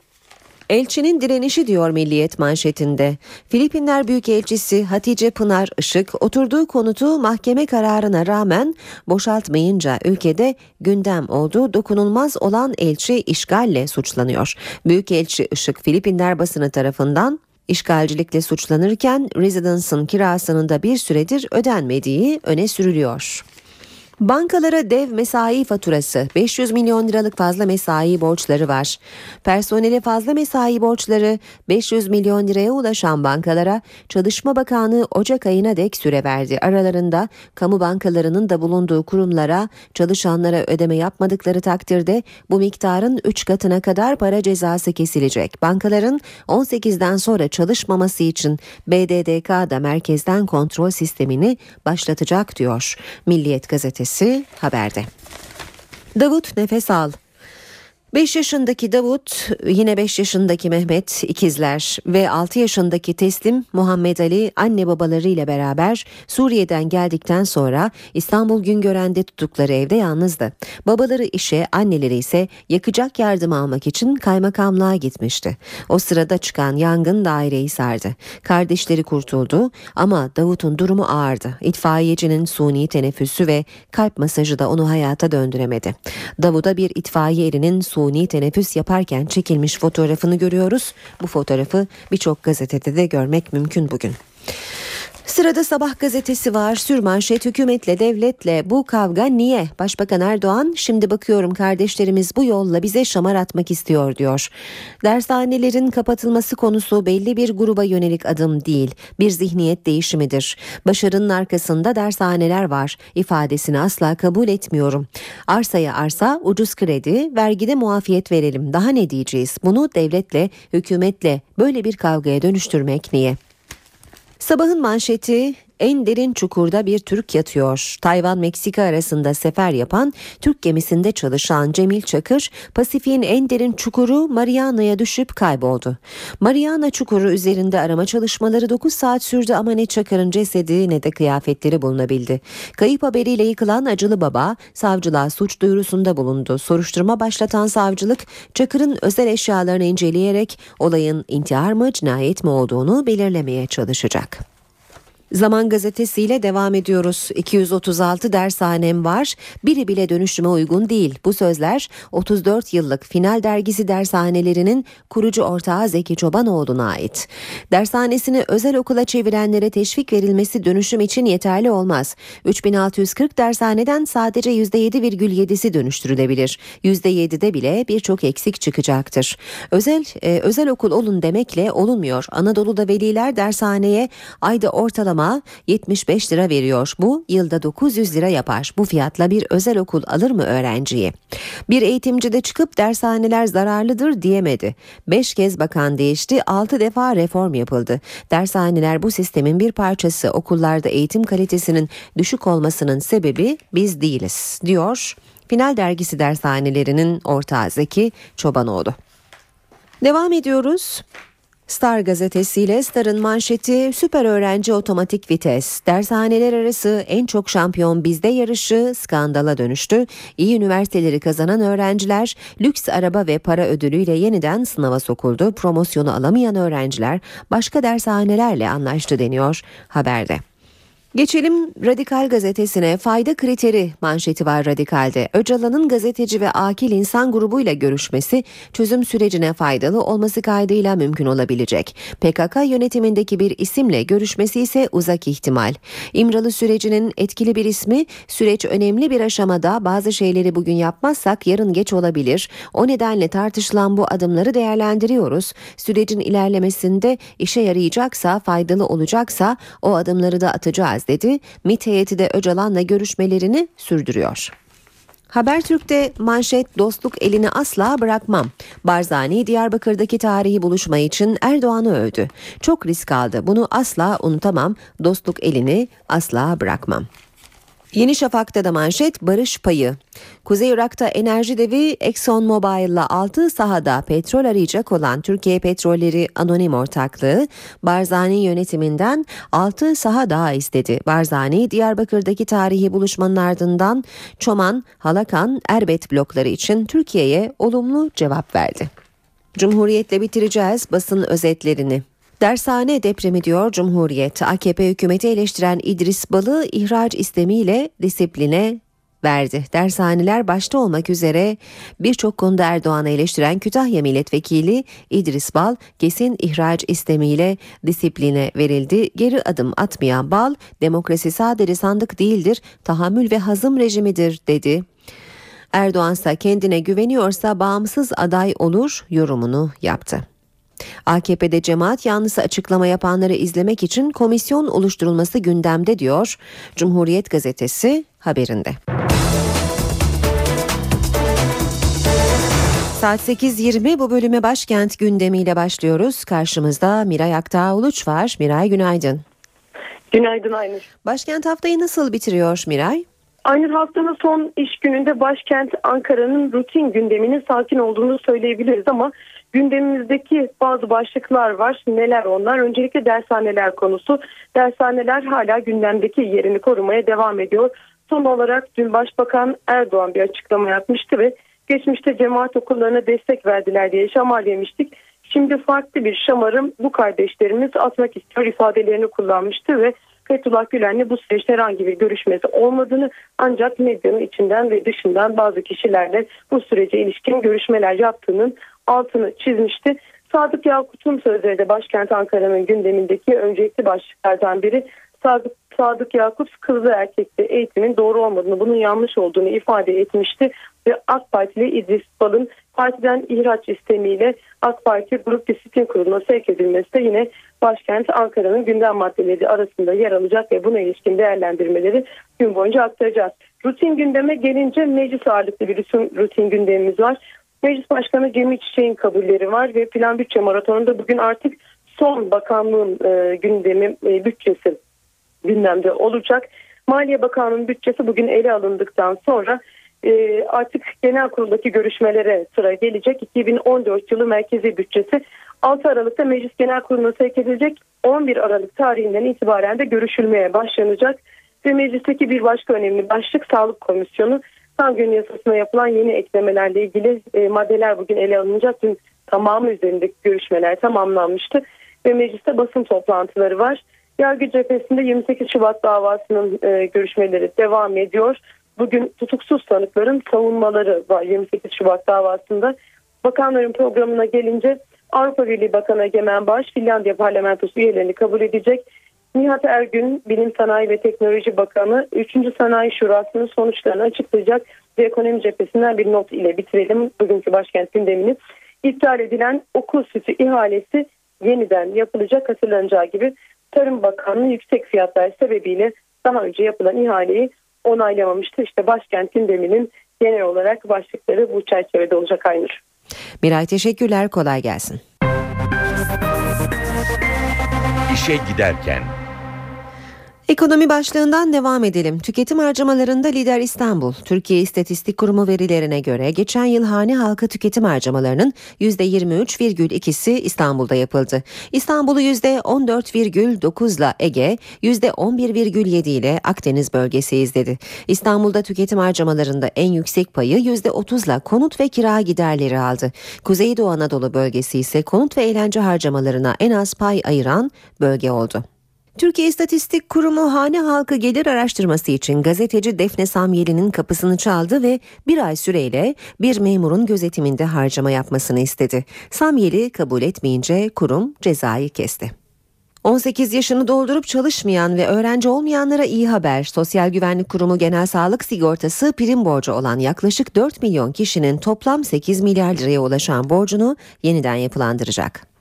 Elçinin direnişi diyor Milliyet manşetinde. Filipinler Büyükelçisi Hatice Pınar Işık oturduğu konutu mahkeme kararına rağmen boşaltmayınca ülkede gündem oldu. Dokunulmaz olan elçi işgalle suçlanıyor. Büyükelçi Işık Filipinler basını tarafından işgalcilikle suçlanırken Residence'ın kirasının da bir süredir ödenmediği öne sürülüyor. Bankalara dev mesai faturası 500 milyon liralık fazla mesai borçları var. Personele fazla mesai borçları 500 milyon liraya ulaşan bankalara Çalışma Bakanlığı Ocak ayına dek süre verdi. Aralarında kamu bankalarının da bulunduğu kurumlara çalışanlara ödeme yapmadıkları takdirde bu miktarın 3 katına kadar para cezası kesilecek. Bankaların 18'den sonra çalışmaması için BDDK da merkezden kontrol sistemini başlatacak diyor Milliyet gazetesi haberde. Davut nefes al. 5 yaşındaki Davut, yine 5 yaşındaki Mehmet ikizler ve 6 yaşındaki teslim Muhammed Ali anne babalarıyla beraber Suriye'den geldikten sonra İstanbul Güngören'de tuttukları evde yalnızdı. Babaları işe, anneleri ise yakacak yardım almak için kaymakamlığa gitmişti. O sırada çıkan yangın daireyi sardı. Kardeşleri kurtuldu ama Davut'un durumu ağırdı. İtfaiyecinin suni teneffüsü ve kalp masajı da onu hayata döndüremedi. Davut'a bir itfaiye erinin suni teneffüs yaparken çekilmiş fotoğrafını görüyoruz. Bu fotoğrafı birçok gazetede de görmek mümkün bugün. Sırada sabah gazetesi var. Sürmanşet hükümetle devletle bu kavga niye? Başbakan Erdoğan şimdi bakıyorum kardeşlerimiz bu yolla bize şamar atmak istiyor diyor. Dershanelerin kapatılması konusu belli bir gruba yönelik adım değil. Bir zihniyet değişimidir. Başarının arkasında dershaneler var. ifadesini asla kabul etmiyorum. Arsaya arsa, ucuz kredi, vergide muafiyet verelim. Daha ne diyeceğiz? Bunu devletle, hükümetle böyle bir kavgaya dönüştürmek niye? Sabahın manşeti en derin çukurda bir Türk yatıyor. Tayvan Meksika arasında sefer yapan Türk gemisinde çalışan Cemil Çakır, Pasifik'in en derin çukuru Mariana'ya düşüp kayboldu. Mariana çukuru üzerinde arama çalışmaları 9 saat sürdü ama ne Çakır'ın cesedi ne de kıyafetleri bulunabildi. Kayıp haberiyle yıkılan Acılı Baba savcılığa suç duyurusunda bulundu. Soruşturma başlatan savcılık Çakır'ın özel eşyalarını inceleyerek olayın intihar mı cinayet mi olduğunu belirlemeye çalışacak. Zaman gazetesiyle devam ediyoruz. 236 dershanem var. Biri bile dönüşüme uygun değil. Bu sözler 34 yıllık Final Dergisi dershanelerinin kurucu ortağı Zeki Çobanoğlu'na ait. Dershanesini özel okula çevirenlere teşvik verilmesi dönüşüm için yeterli olmaz. 3640 dershaneden sadece %7,7'si dönüştürülebilir. %7'de bile birçok eksik çıkacaktır. Özel e, özel okul olun demekle olunmuyor. Anadolu'da veliler dershaneye ayda ortalama ortalama 75 lira veriyor. Bu yılda 900 lira yapar. Bu fiyatla bir özel okul alır mı öğrenciyi? Bir eğitimci de çıkıp dershaneler zararlıdır diyemedi. 5 kez bakan değişti, 6 defa reform yapıldı. Dershaneler bu sistemin bir parçası. Okullarda eğitim kalitesinin düşük olmasının sebebi biz değiliz diyor. Final dergisi dershanelerinin ortağı Zeki Çobanoğlu. Devam ediyoruz. Star gazetesiyle Star'ın manşeti süper öğrenci otomatik vites. Dershaneler arası en çok şampiyon bizde yarışı skandala dönüştü. İyi üniversiteleri kazanan öğrenciler lüks araba ve para ödülüyle yeniden sınava sokuldu. Promosyonu alamayan öğrenciler başka dershanelerle anlaştı deniyor haberde. Geçelim Radikal gazetesine fayda kriteri manşeti var Radikal'de. Öcalan'ın gazeteci ve akil insan grubuyla görüşmesi çözüm sürecine faydalı olması kaydıyla mümkün olabilecek. PKK yönetimindeki bir isimle görüşmesi ise uzak ihtimal. İmralı sürecinin etkili bir ismi süreç önemli bir aşamada bazı şeyleri bugün yapmazsak yarın geç olabilir. O nedenle tartışılan bu adımları değerlendiriyoruz. Sürecin ilerlemesinde işe yarayacaksa faydalı olacaksa o adımları da atacağız dedi. MİT heyeti de Öcalan'la görüşmelerini sürdürüyor. Habertürk'te manşet dostluk elini asla bırakmam. Barzani Diyarbakır'daki tarihi buluşma için Erdoğan'ı övdü. Çok risk aldı. Bunu asla unutamam. Dostluk elini asla bırakmam. Yeni Şafak'ta da manşet barış payı. Kuzey Irak'ta enerji devi Exxon Mobil'la 6 sahada petrol arayacak olan Türkiye Petrolleri Anonim Ortaklığı Barzani yönetiminden 6 saha daha istedi. Barzani Diyarbakır'daki tarihi buluşmanın ardından Çoman, Halakan, Erbet blokları için Türkiye'ye olumlu cevap verdi. Cumhuriyetle bitireceğiz basın özetlerini. Dershane depremi diyor Cumhuriyet. AKP hükümeti eleştiren İdris Balı ihraç istemiyle disipline verdi. Dershaneler başta olmak üzere birçok konuda Erdoğan'ı eleştiren Kütahya Milletvekili İdris Bal kesin ihraç istemiyle disipline verildi. Geri adım atmayan Bal demokrasi sadece sandık değildir tahammül ve hazım rejimidir dedi. Erdoğan kendine güveniyorsa bağımsız aday olur yorumunu yaptı. AKP'de cemaat yanlısı açıklama yapanları izlemek için komisyon oluşturulması gündemde diyor Cumhuriyet gazetesi haberinde. Saat 8.20 bu bölüme başkent gündemiyle başlıyoruz. Karşımızda Miray Aktağ Uluç var. Miray günaydın. Günaydın Aynur. Başkent haftayı nasıl bitiriyor Miray? Aynur haftanın son iş gününde başkent Ankara'nın rutin gündeminin sakin olduğunu söyleyebiliriz ama gündemimizdeki bazı başlıklar var. Neler onlar? Öncelikle dershaneler konusu. Dershaneler hala gündemdeki yerini korumaya devam ediyor. Son olarak dün Başbakan Erdoğan bir açıklama yapmıştı ve geçmişte cemaat okullarına destek verdiler diye şamar yemiştik. Şimdi farklı bir şamarım bu kardeşlerimiz atmak istiyor ifadelerini kullanmıştı ve Fethullah Gülen'le bu süreçte herhangi bir görüşmesi olmadığını ancak medyanın içinden ve dışından bazı kişilerle bu sürece ilişkin görüşmeler yaptığının altını çizmişti. Sadık Yakut'un sözleri de başkent Ankara'nın gündemindeki öncelikli başlıklardan biri Sadık, Sadık Yakup kızlı erkekli eğitimin doğru olmadığını, bunun yanlış olduğunu ifade etmişti ve AK Partili İdris Bal'ın partiden ihraç istemiyle AK Parti Grup Disiplin Kurulu'na sevk edilmesi de yine başkent Ankara'nın gündem maddeleri arasında yer alacak ve buna ilişkin değerlendirmeleri gün boyunca aktaracağız. Rutin gündeme gelince meclis ağırlıklı bir rutin gündemimiz var. Meclis Başkanı Cemil Çiçek'in kabulleri var ve plan bütçe maratonunda bugün artık son bakanlığın e, gündemi e, bütçesi gündemde olacak. Maliye Bakanlığı'nın bütçesi bugün ele alındıktan sonra e, artık genel kuruldaki görüşmelere sıra gelecek. 2014 yılı merkezi bütçesi 6 Aralık'ta Meclis Genel Kurulu'na sevk edilecek. 11 Aralık tarihinden itibaren de görüşülmeye başlanacak. Ve meclisteki bir başka önemli başlık Sağlık Komisyonu. Tam gün yasasına yapılan yeni eklemelerle ilgili e, maddeler bugün ele alınacak. Dün tamamı üzerindeki görüşmeler tamamlanmıştı. Ve mecliste basın toplantıları var. Yargı cephesinde 28 Şubat davasının e, görüşmeleri devam ediyor. Bugün tutuksuz sanıkların savunmaları var 28 Şubat davasında. Bakanların programına gelince Avrupa Birliği Bakanı Egemen Baş Finlandiya Parlamentosu üyelerini kabul edecek. Nihat Ergün Bilim Sanayi ve Teknoloji Bakanı 3. Sanayi Şurası'nın sonuçlarını açıklayacak ve ekonomi cephesinden bir not ile bitirelim bugünkü başkent gündemini. İptal edilen okul sütü ihalesi yeniden yapılacak hatırlanacağı gibi Tarım Bakanlığı yüksek fiyatlar sebebiyle daha önce yapılan ihaleyi onaylamamıştı. İşte başkent gündeminin genel olarak başlıkları bu çerçevede olacak Aynur. Miray teşekkürler kolay gelsin. İşe giderken Ekonomi başlığından devam edelim. Tüketim harcamalarında lider İstanbul. Türkiye İstatistik Kurumu verilerine göre geçen yıl hane halkı tüketim harcamalarının %23,2'si İstanbul'da yapıldı. İstanbul'u %14,9 ile Ege, %11,7 ile Akdeniz bölgesi izledi. İstanbul'da tüketim harcamalarında en yüksek payı %30 ile konut ve kira giderleri aldı. Kuzeydoğu Anadolu bölgesi ise konut ve eğlence harcamalarına en az pay ayıran bölge oldu. Türkiye İstatistik Kurumu hane halkı gelir araştırması için gazeteci Defne Samyeli'nin kapısını çaldı ve bir ay süreyle bir memurun gözetiminde harcama yapmasını istedi. Samyeli kabul etmeyince kurum cezayı kesti. 18 yaşını doldurup çalışmayan ve öğrenci olmayanlara iyi haber. Sosyal Güvenlik Kurumu Genel Sağlık Sigortası prim borcu olan yaklaşık 4 milyon kişinin toplam 8 milyar liraya ulaşan borcunu yeniden yapılandıracak.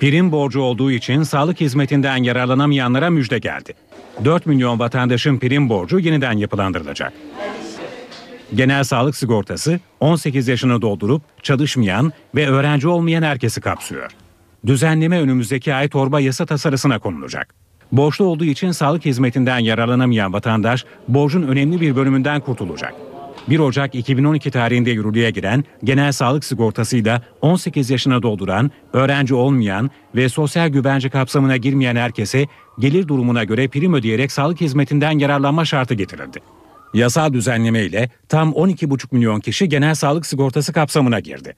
Prim borcu olduğu için sağlık hizmetinden yararlanamayanlara müjde geldi. 4 milyon vatandaşın prim borcu yeniden yapılandırılacak. Genel sağlık sigortası 18 yaşını doldurup çalışmayan ve öğrenci olmayan herkesi kapsıyor. Düzenleme önümüzdeki ay torba yasa tasarısına konulacak. Borçlu olduğu için sağlık hizmetinden yararlanamayan vatandaş borcun önemli bir bölümünden kurtulacak. 1 Ocak 2012 tarihinde yürürlüğe giren genel sağlık sigortasıyla 18 yaşına dolduran, öğrenci olmayan ve sosyal güvence kapsamına girmeyen herkese gelir durumuna göre prim ödeyerek sağlık hizmetinden yararlanma şartı getirildi. Yasal düzenleme ile tam 12,5 milyon kişi genel sağlık sigortası kapsamına girdi.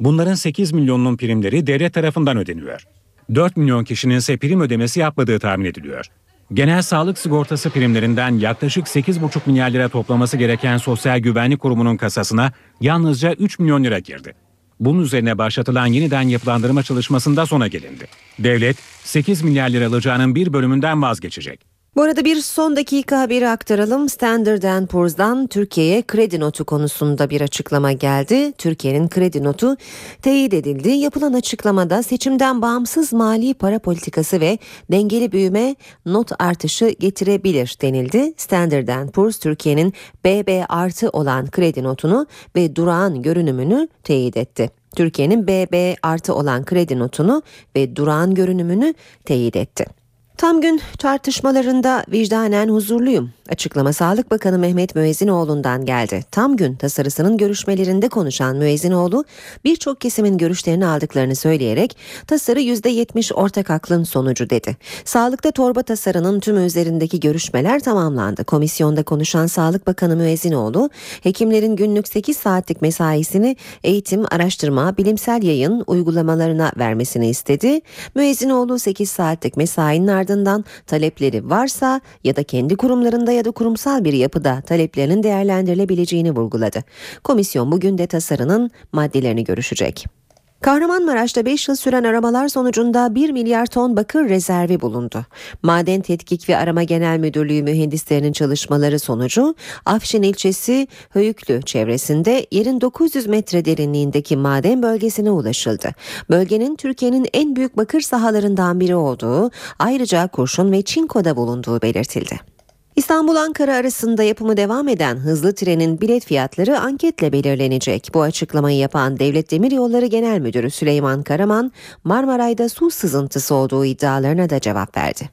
Bunların 8 milyonunun primleri devlet tarafından ödeniyor. 4 milyon kişinin ise prim ödemesi yapmadığı tahmin ediliyor. Genel sağlık sigortası primlerinden yaklaşık 8,5 milyar lira toplaması gereken Sosyal Güvenlik Kurumu'nun kasasına yalnızca 3 milyon lira girdi. Bunun üzerine başlatılan yeniden yapılandırma çalışmasında sona gelindi. Devlet 8 milyar lira alacağının bir bölümünden vazgeçecek. Bu arada bir son dakika haberi aktaralım. Standard Poor's'dan Türkiye'ye kredi notu konusunda bir açıklama geldi. Türkiye'nin kredi notu teyit edildi. Yapılan açıklamada seçimden bağımsız mali para politikası ve dengeli büyüme not artışı getirebilir denildi. Standard Poor's Türkiye'nin BB artı olan kredi notunu ve durağan görünümünü teyit etti. Türkiye'nin BB artı olan kredi notunu ve durağan görünümünü teyit etti. Tam gün tartışmalarında vicdanen huzurluyum. Açıklama Sağlık Bakanı Mehmet Müezzinoğlu'ndan geldi. Tam gün tasarısının görüşmelerinde konuşan Müezzinoğlu birçok kesimin görüşlerini aldıklarını söyleyerek tasarı %70 ortak aklın sonucu dedi. Sağlıkta torba tasarının tüm üzerindeki görüşmeler tamamlandı. Komisyonda konuşan Sağlık Bakanı Müezzinoğlu hekimlerin günlük 8 saatlik mesaisini eğitim, araştırma, bilimsel yayın uygulamalarına vermesini istedi. Müezzinoğlu 8 saatlik mesainin ardından talepleri varsa ya da kendi kurumlarında ya da kurumsal bir yapıda taleplerinin değerlendirilebileceğini vurguladı. Komisyon bugün de tasarının maddelerini görüşecek. Kahramanmaraş'ta 5 yıl süren aramalar sonucunda 1 milyar ton bakır rezervi bulundu. Maden Tetkik ve Arama Genel Müdürlüğü mühendislerinin çalışmaları sonucu Afşin ilçesi Höyüklü çevresinde yerin 900 metre derinliğindeki maden bölgesine ulaşıldı. Bölgenin Türkiye'nin en büyük bakır sahalarından biri olduğu, ayrıca kurşun ve çinkoda bulunduğu belirtildi. İstanbul-Ankara arasında yapımı devam eden hızlı trenin bilet fiyatları anketle belirlenecek. Bu açıklamayı yapan Devlet Demiryolları Genel Müdürü Süleyman Karaman, Marmaray'da su sızıntısı olduğu iddialarına da cevap verdi.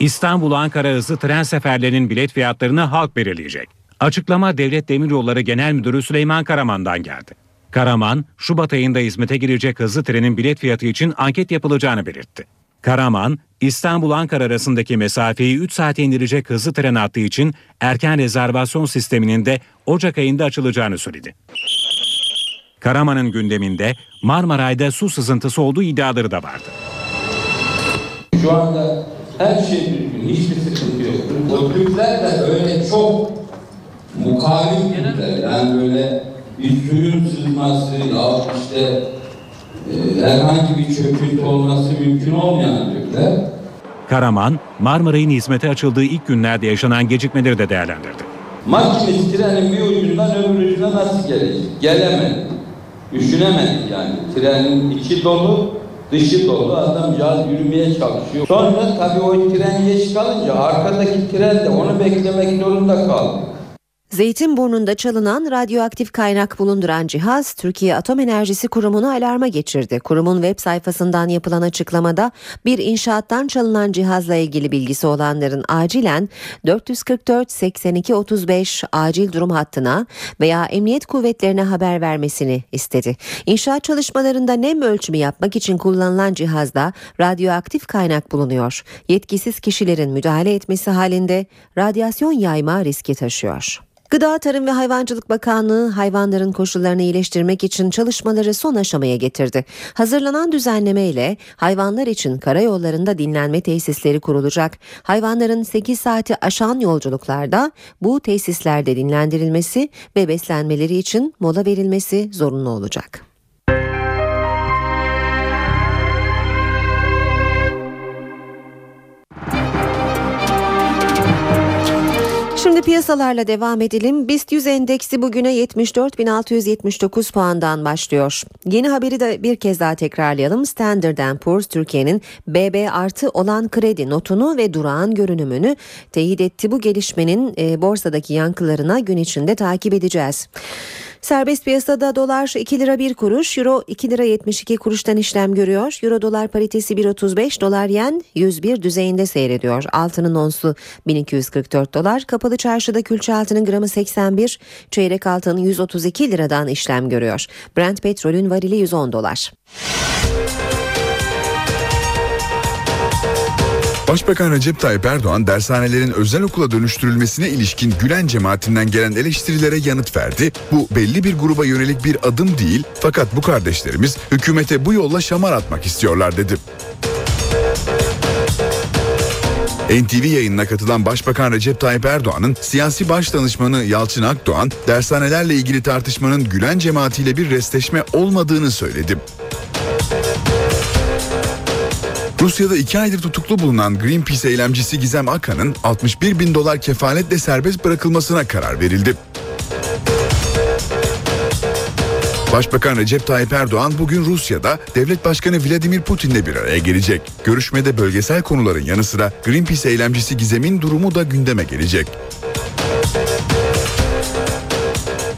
İstanbul-Ankara hızlı tren seferlerinin bilet fiyatlarını halk belirleyecek. Açıklama Devlet Demiryolları Genel Müdürü Süleyman Karaman'dan geldi. Karaman, Şubat ayında hizmete girecek hızlı trenin bilet fiyatı için anket yapılacağını belirtti. Karaman, İstanbul-Ankara arasındaki mesafeyi 3 saate indirecek hızlı tren hattı için erken rezervasyon sisteminin de Ocak ayında açılacağını söyledi. Karaman'ın gündeminde Marmaray'da su sızıntısı olduğu iddiaları da vardı. Şu anda her şey mümkün, hiçbir sıkıntı yok. O Türkler de öyle çok Türkler. Yani böyle bir suyun sızması ya işte herhangi bir çöküntü olması mümkün olmayan Türkler. Karaman, Marmaray'ın hizmete açıldığı ilk günlerde yaşanan gecikmeleri de değerlendirdi. Makinist trenin bir ucundan öbür ucuna nasıl gelecek? Gelemedi. Düşünemedik yani. Trenin içi dolu, dışı dolu. Adamcağız yürümeye çalışıyor. Sonra tabii o tren geç kalınca arkadaki tren de onu beklemek zorunda kaldı. Zeytinburnu'nda çalınan radyoaktif kaynak bulunduran cihaz Türkiye Atom Enerjisi Kurumu'nu alarma geçirdi. Kurumun web sayfasından yapılan açıklamada bir inşaattan çalınan cihazla ilgili bilgisi olanların acilen 444 82 35 acil durum hattına veya emniyet kuvvetlerine haber vermesini istedi. İnşaat çalışmalarında nem ölçümü yapmak için kullanılan cihazda radyoaktif kaynak bulunuyor. Yetkisiz kişilerin müdahale etmesi halinde radyasyon yayma riski taşıyor. Gıda Tarım ve Hayvancılık Bakanlığı hayvanların koşullarını iyileştirmek için çalışmaları son aşamaya getirdi. Hazırlanan düzenleme ile hayvanlar için karayollarında dinlenme tesisleri kurulacak. Hayvanların 8 saati aşan yolculuklarda bu tesislerde dinlendirilmesi ve beslenmeleri için mola verilmesi zorunlu olacak. Şimdi piyasalarla devam edelim. BIST 100 endeksi bugüne 74.679 puandan başlıyor. Yeni haberi de bir kez daha tekrarlayalım. Standard Poor's Türkiye'nin BB artı olan kredi notunu ve durağan görünümünü teyit etti. Bu gelişmenin e, borsadaki yankılarına gün içinde takip edeceğiz. Serbest piyasada dolar 2 lira 1 kuruş, euro 2 lira 72 kuruştan işlem görüyor. Euro dolar paritesi 1.35, dolar yen 101 düzeyinde seyrediyor. Altının onsu 1244 dolar, kapalı çarşıda külçe altının gramı 81, çeyrek altın 132 liradan işlem görüyor. Brent petrolün varili 110 dolar. Başbakan Recep Tayyip Erdoğan dershanelerin özel okula dönüştürülmesine ilişkin Gülen cemaatinden gelen eleştirilere yanıt verdi. Bu belli bir gruba yönelik bir adım değil fakat bu kardeşlerimiz hükümete bu yolla şamar atmak istiyorlar dedi. NTV yayınına katılan Başbakan Recep Tayyip Erdoğan'ın siyasi baş danışmanı Yalçın Akdoğan, dershanelerle ilgili tartışmanın Gülen cemaatiyle bir restleşme olmadığını söyledi. Rusya'da iki aydır tutuklu bulunan Greenpeace eylemcisi Gizem Akan'ın 61 bin dolar kefaletle serbest bırakılmasına karar verildi. Başbakan Recep Tayyip Erdoğan bugün Rusya'da devlet başkanı Vladimir Putin'le bir araya gelecek. Görüşmede bölgesel konuların yanı sıra Greenpeace eylemcisi Gizem'in durumu da gündeme gelecek.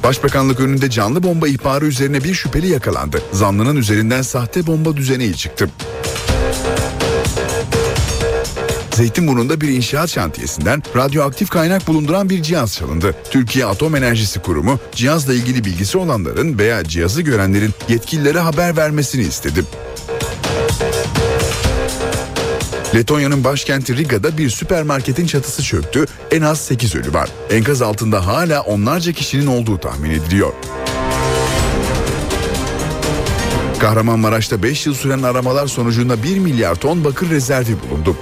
Başbakanlık önünde canlı bomba ihbarı üzerine bir şüpheli yakalandı. Zanlının üzerinden sahte bomba düzeneği çıktı. Zeytinburnu'nda bir inşaat şantiyesinden radyoaktif kaynak bulunduran bir cihaz çalındı. Türkiye Atom Enerjisi Kurumu cihazla ilgili bilgisi olanların veya cihazı görenlerin yetkililere haber vermesini istedi. Letonya'nın başkenti Riga'da bir süpermarketin çatısı çöktü. En az 8 ölü var. Enkaz altında hala onlarca kişinin olduğu tahmin ediliyor. Kahramanmaraş'ta 5 yıl süren aramalar sonucunda 1 milyar ton bakır rezervi bulundu.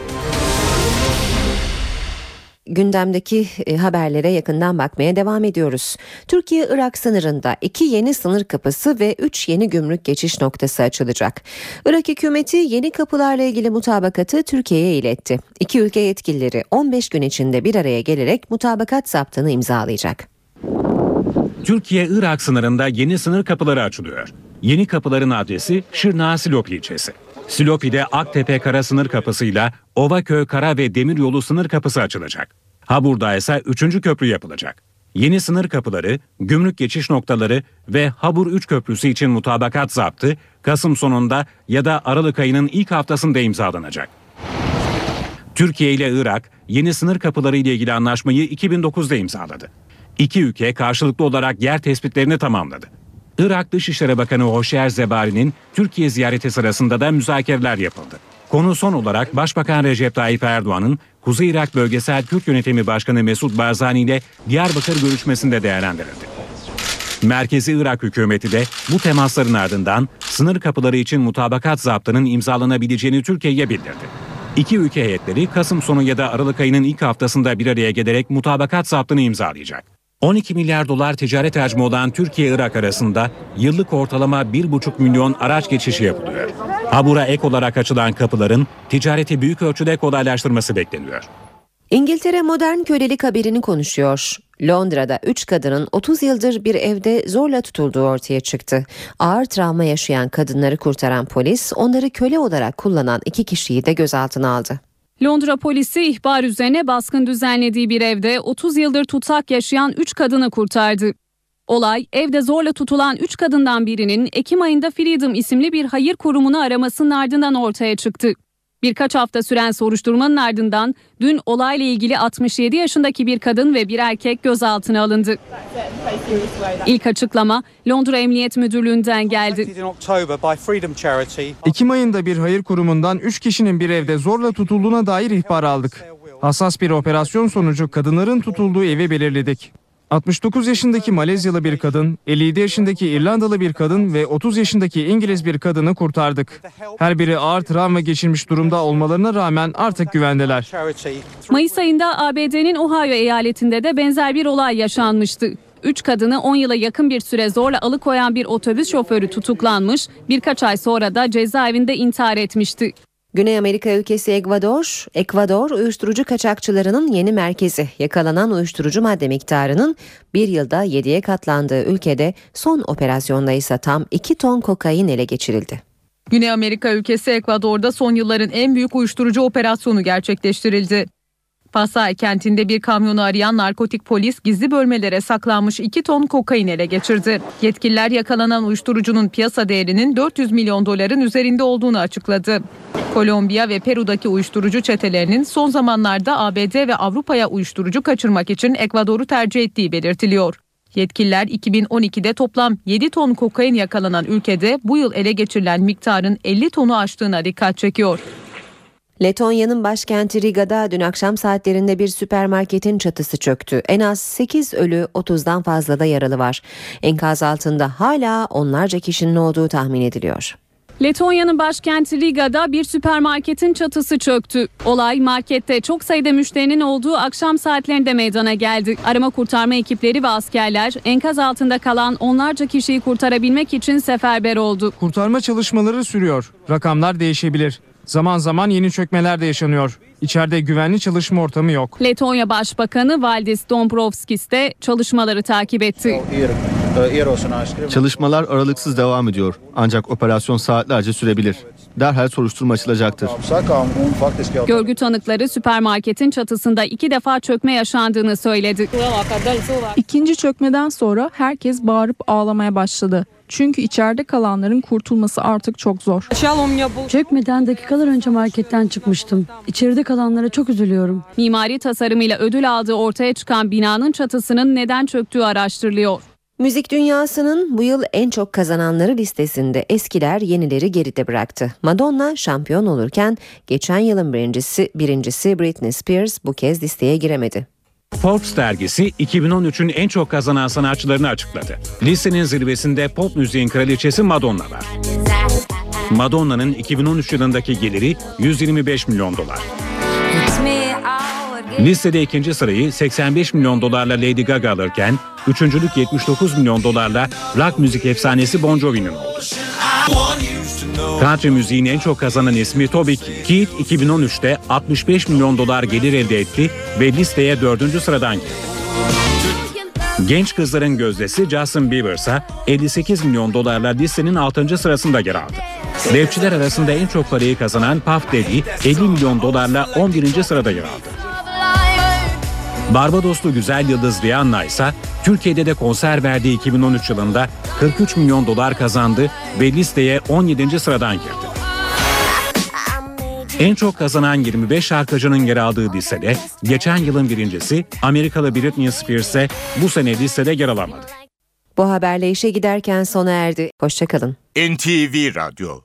Gündemdeki e, haberlere yakından bakmaya devam ediyoruz. Türkiye-Irak sınırında iki yeni sınır kapısı ve üç yeni gümrük geçiş noktası açılacak. Irak hükümeti yeni kapılarla ilgili mutabakatı Türkiye'ye iletti. İki ülke yetkilileri 15 gün içinde bir araya gelerek mutabakat zaptını imzalayacak. Türkiye-Irak sınırında yeni sınır kapıları açılıyor. Yeni kapıların adresi Şırnağı Silop ilçesi. Silopi'de Aktepe Kara Sınır Kapısı'yla Ovaköy Kara ve Demiryolu Sınır Kapısı açılacak. Habur'da ise 3. köprü yapılacak. Yeni sınır kapıları, gümrük geçiş noktaları ve Habur 3 köprüsü için mutabakat zaptı Kasım sonunda ya da Aralık ayının ilk haftasında imzalanacak. Türkiye ile Irak yeni sınır kapıları ile ilgili anlaşmayı 2009'da imzaladı. İki ülke karşılıklı olarak yer tespitlerini tamamladı. Irak Dışişleri Bakanı Hoşer Zebari'nin Türkiye ziyareti sırasında da müzakereler yapıldı. Konu son olarak Başbakan Recep Tayyip Erdoğan'ın Kuzey Irak Bölgesel Kürt Yönetimi Başkanı Mesut Barzani ile Diyarbakır görüşmesinde değerlendirildi. Merkezi Irak hükümeti de bu temasların ardından sınır kapıları için mutabakat zaptının imzalanabileceğini Türkiye'ye bildirdi. İki ülke heyetleri Kasım sonu ya da Aralık ayının ilk haftasında bir araya gelerek mutabakat zaptını imzalayacak. 12 milyar dolar ticaret hacmi olan Türkiye-Irak arasında yıllık ortalama 1,5 milyon araç geçişi yapılıyor. Habur'a ek olarak açılan kapıların ticareti büyük ölçüde kolaylaştırması bekleniyor. İngiltere modern kölelik haberini konuşuyor. Londra'da 3 kadının 30 yıldır bir evde zorla tutulduğu ortaya çıktı. Ağır travma yaşayan kadınları kurtaran polis onları köle olarak kullanan iki kişiyi de gözaltına aldı. Londra polisi ihbar üzerine baskın düzenlediği bir evde 30 yıldır tutsak yaşayan 3 kadını kurtardı. Olay evde zorla tutulan 3 kadından birinin Ekim ayında Freedom isimli bir hayır kurumunu aramasının ardından ortaya çıktı. Birkaç hafta süren soruşturmanın ardından dün olayla ilgili 67 yaşındaki bir kadın ve bir erkek gözaltına alındı. İlk açıklama Londra Emniyet Müdürlüğü'nden geldi. Ekim ayında bir hayır kurumundan 3 kişinin bir evde zorla tutulduğuna dair ihbar aldık. Hassas bir operasyon sonucu kadınların tutulduğu evi belirledik. 69 yaşındaki Malezyalı bir kadın, 57 yaşındaki İrlandalı bir kadın ve 30 yaşındaki İngiliz bir kadını kurtardık. Her biri ağır travma geçirmiş durumda olmalarına rağmen artık güvendeler. Mayıs ayında ABD'nin Ohio eyaletinde de benzer bir olay yaşanmıştı. Üç kadını 10 yıla yakın bir süre zorla alıkoyan bir otobüs şoförü tutuklanmış, birkaç ay sonra da cezaevinde intihar etmişti. Güney Amerika ülkesi Ekvador, Ekvador uyuşturucu kaçakçılarının yeni merkezi. Yakalanan uyuşturucu madde miktarının bir yılda 7'ye katlandığı ülkede son operasyonda ise tam 2 ton kokain ele geçirildi. Güney Amerika ülkesi Ekvador'da son yılların en büyük uyuşturucu operasyonu gerçekleştirildi. Pasay kentinde bir kamyonu arayan narkotik polis gizli bölmelere saklanmış 2 ton kokain ele geçirdi. Yetkililer yakalanan uyuşturucunun piyasa değerinin 400 milyon doların üzerinde olduğunu açıkladı. Kolombiya ve Peru'daki uyuşturucu çetelerinin son zamanlarda ABD ve Avrupa'ya uyuşturucu kaçırmak için Ekvador'u tercih ettiği belirtiliyor. Yetkililer 2012'de toplam 7 ton kokain yakalanan ülkede bu yıl ele geçirilen miktarın 50 tonu aştığına dikkat çekiyor. Letonya'nın başkenti Riga'da dün akşam saatlerinde bir süpermarketin çatısı çöktü. En az 8 ölü 30'dan fazla da yaralı var. Enkaz altında hala onlarca kişinin olduğu tahmin ediliyor. Letonya'nın başkenti Riga'da bir süpermarketin çatısı çöktü. Olay markette çok sayıda müşterinin olduğu akşam saatlerinde meydana geldi. Arama kurtarma ekipleri ve askerler enkaz altında kalan onlarca kişiyi kurtarabilmek için seferber oldu. Kurtarma çalışmaları sürüyor. Rakamlar değişebilir. Zaman zaman yeni çökmeler de yaşanıyor. İçeride güvenli çalışma ortamı yok. Letonya Başbakanı Valdis Dombrovskis de çalışmaları takip etti. Çalışmalar aralıksız devam ediyor. Ancak operasyon saatlerce sürebilir. Derhal soruşturma açılacaktır. Görgü tanıkları süpermarketin çatısında iki defa çökme yaşandığını söyledi. İkinci çökmeden sonra herkes bağırıp ağlamaya başladı. Çünkü içeride kalanların kurtulması artık çok zor. Çökmeden dakikalar önce marketten çıkmıştım. İçeride kalanlara çok üzülüyorum. Mimari tasarımıyla ödül aldığı ortaya çıkan binanın çatısının neden çöktüğü araştırılıyor. Müzik dünyasının bu yıl en çok kazananları listesinde eskiler yenileri geride bıraktı. Madonna şampiyon olurken geçen yılın birincisi, birincisi Britney Spears bu kez listeye giremedi. Forbes dergisi 2013'ün en çok kazanan sanatçılarını açıkladı. Listenin zirvesinde pop müziğin kraliçesi Madonna var. Madonna'nın 2013 yılındaki geliri 125 milyon dolar. Listede ikinci sırayı 85 milyon dolarla Lady Gaga alırken, üçüncülük 79 milyon dolarla rock müzik efsanesi Bon Jovi'nin oldu. Country müziğin en çok kazanan ismi Toby Keith. Keith 2013'te 65 milyon dolar gelir elde etti ve listeye dördüncü sıradan girdi. Genç kızların gözdesi Justin Bieber ise 58 milyon dolarla listenin 6. sırasında yer aldı. Rapçiler arasında en çok parayı kazanan Puff Daddy 50 milyon dolarla 11. sırada yer aldı. Barbadoslu güzel yıldız Rihanna ise Türkiye'de de konser verdiği 2013 yılında 43 milyon dolar kazandı ve listeye 17. sıradan girdi. En çok kazanan 25 şarkıcının yer aldığı listede geçen yılın birincisi Amerikalı Britney Spears ise bu sene listede yer alamadı. Bu haberle işe giderken sona erdi. Hoşçakalın. NTV Radyo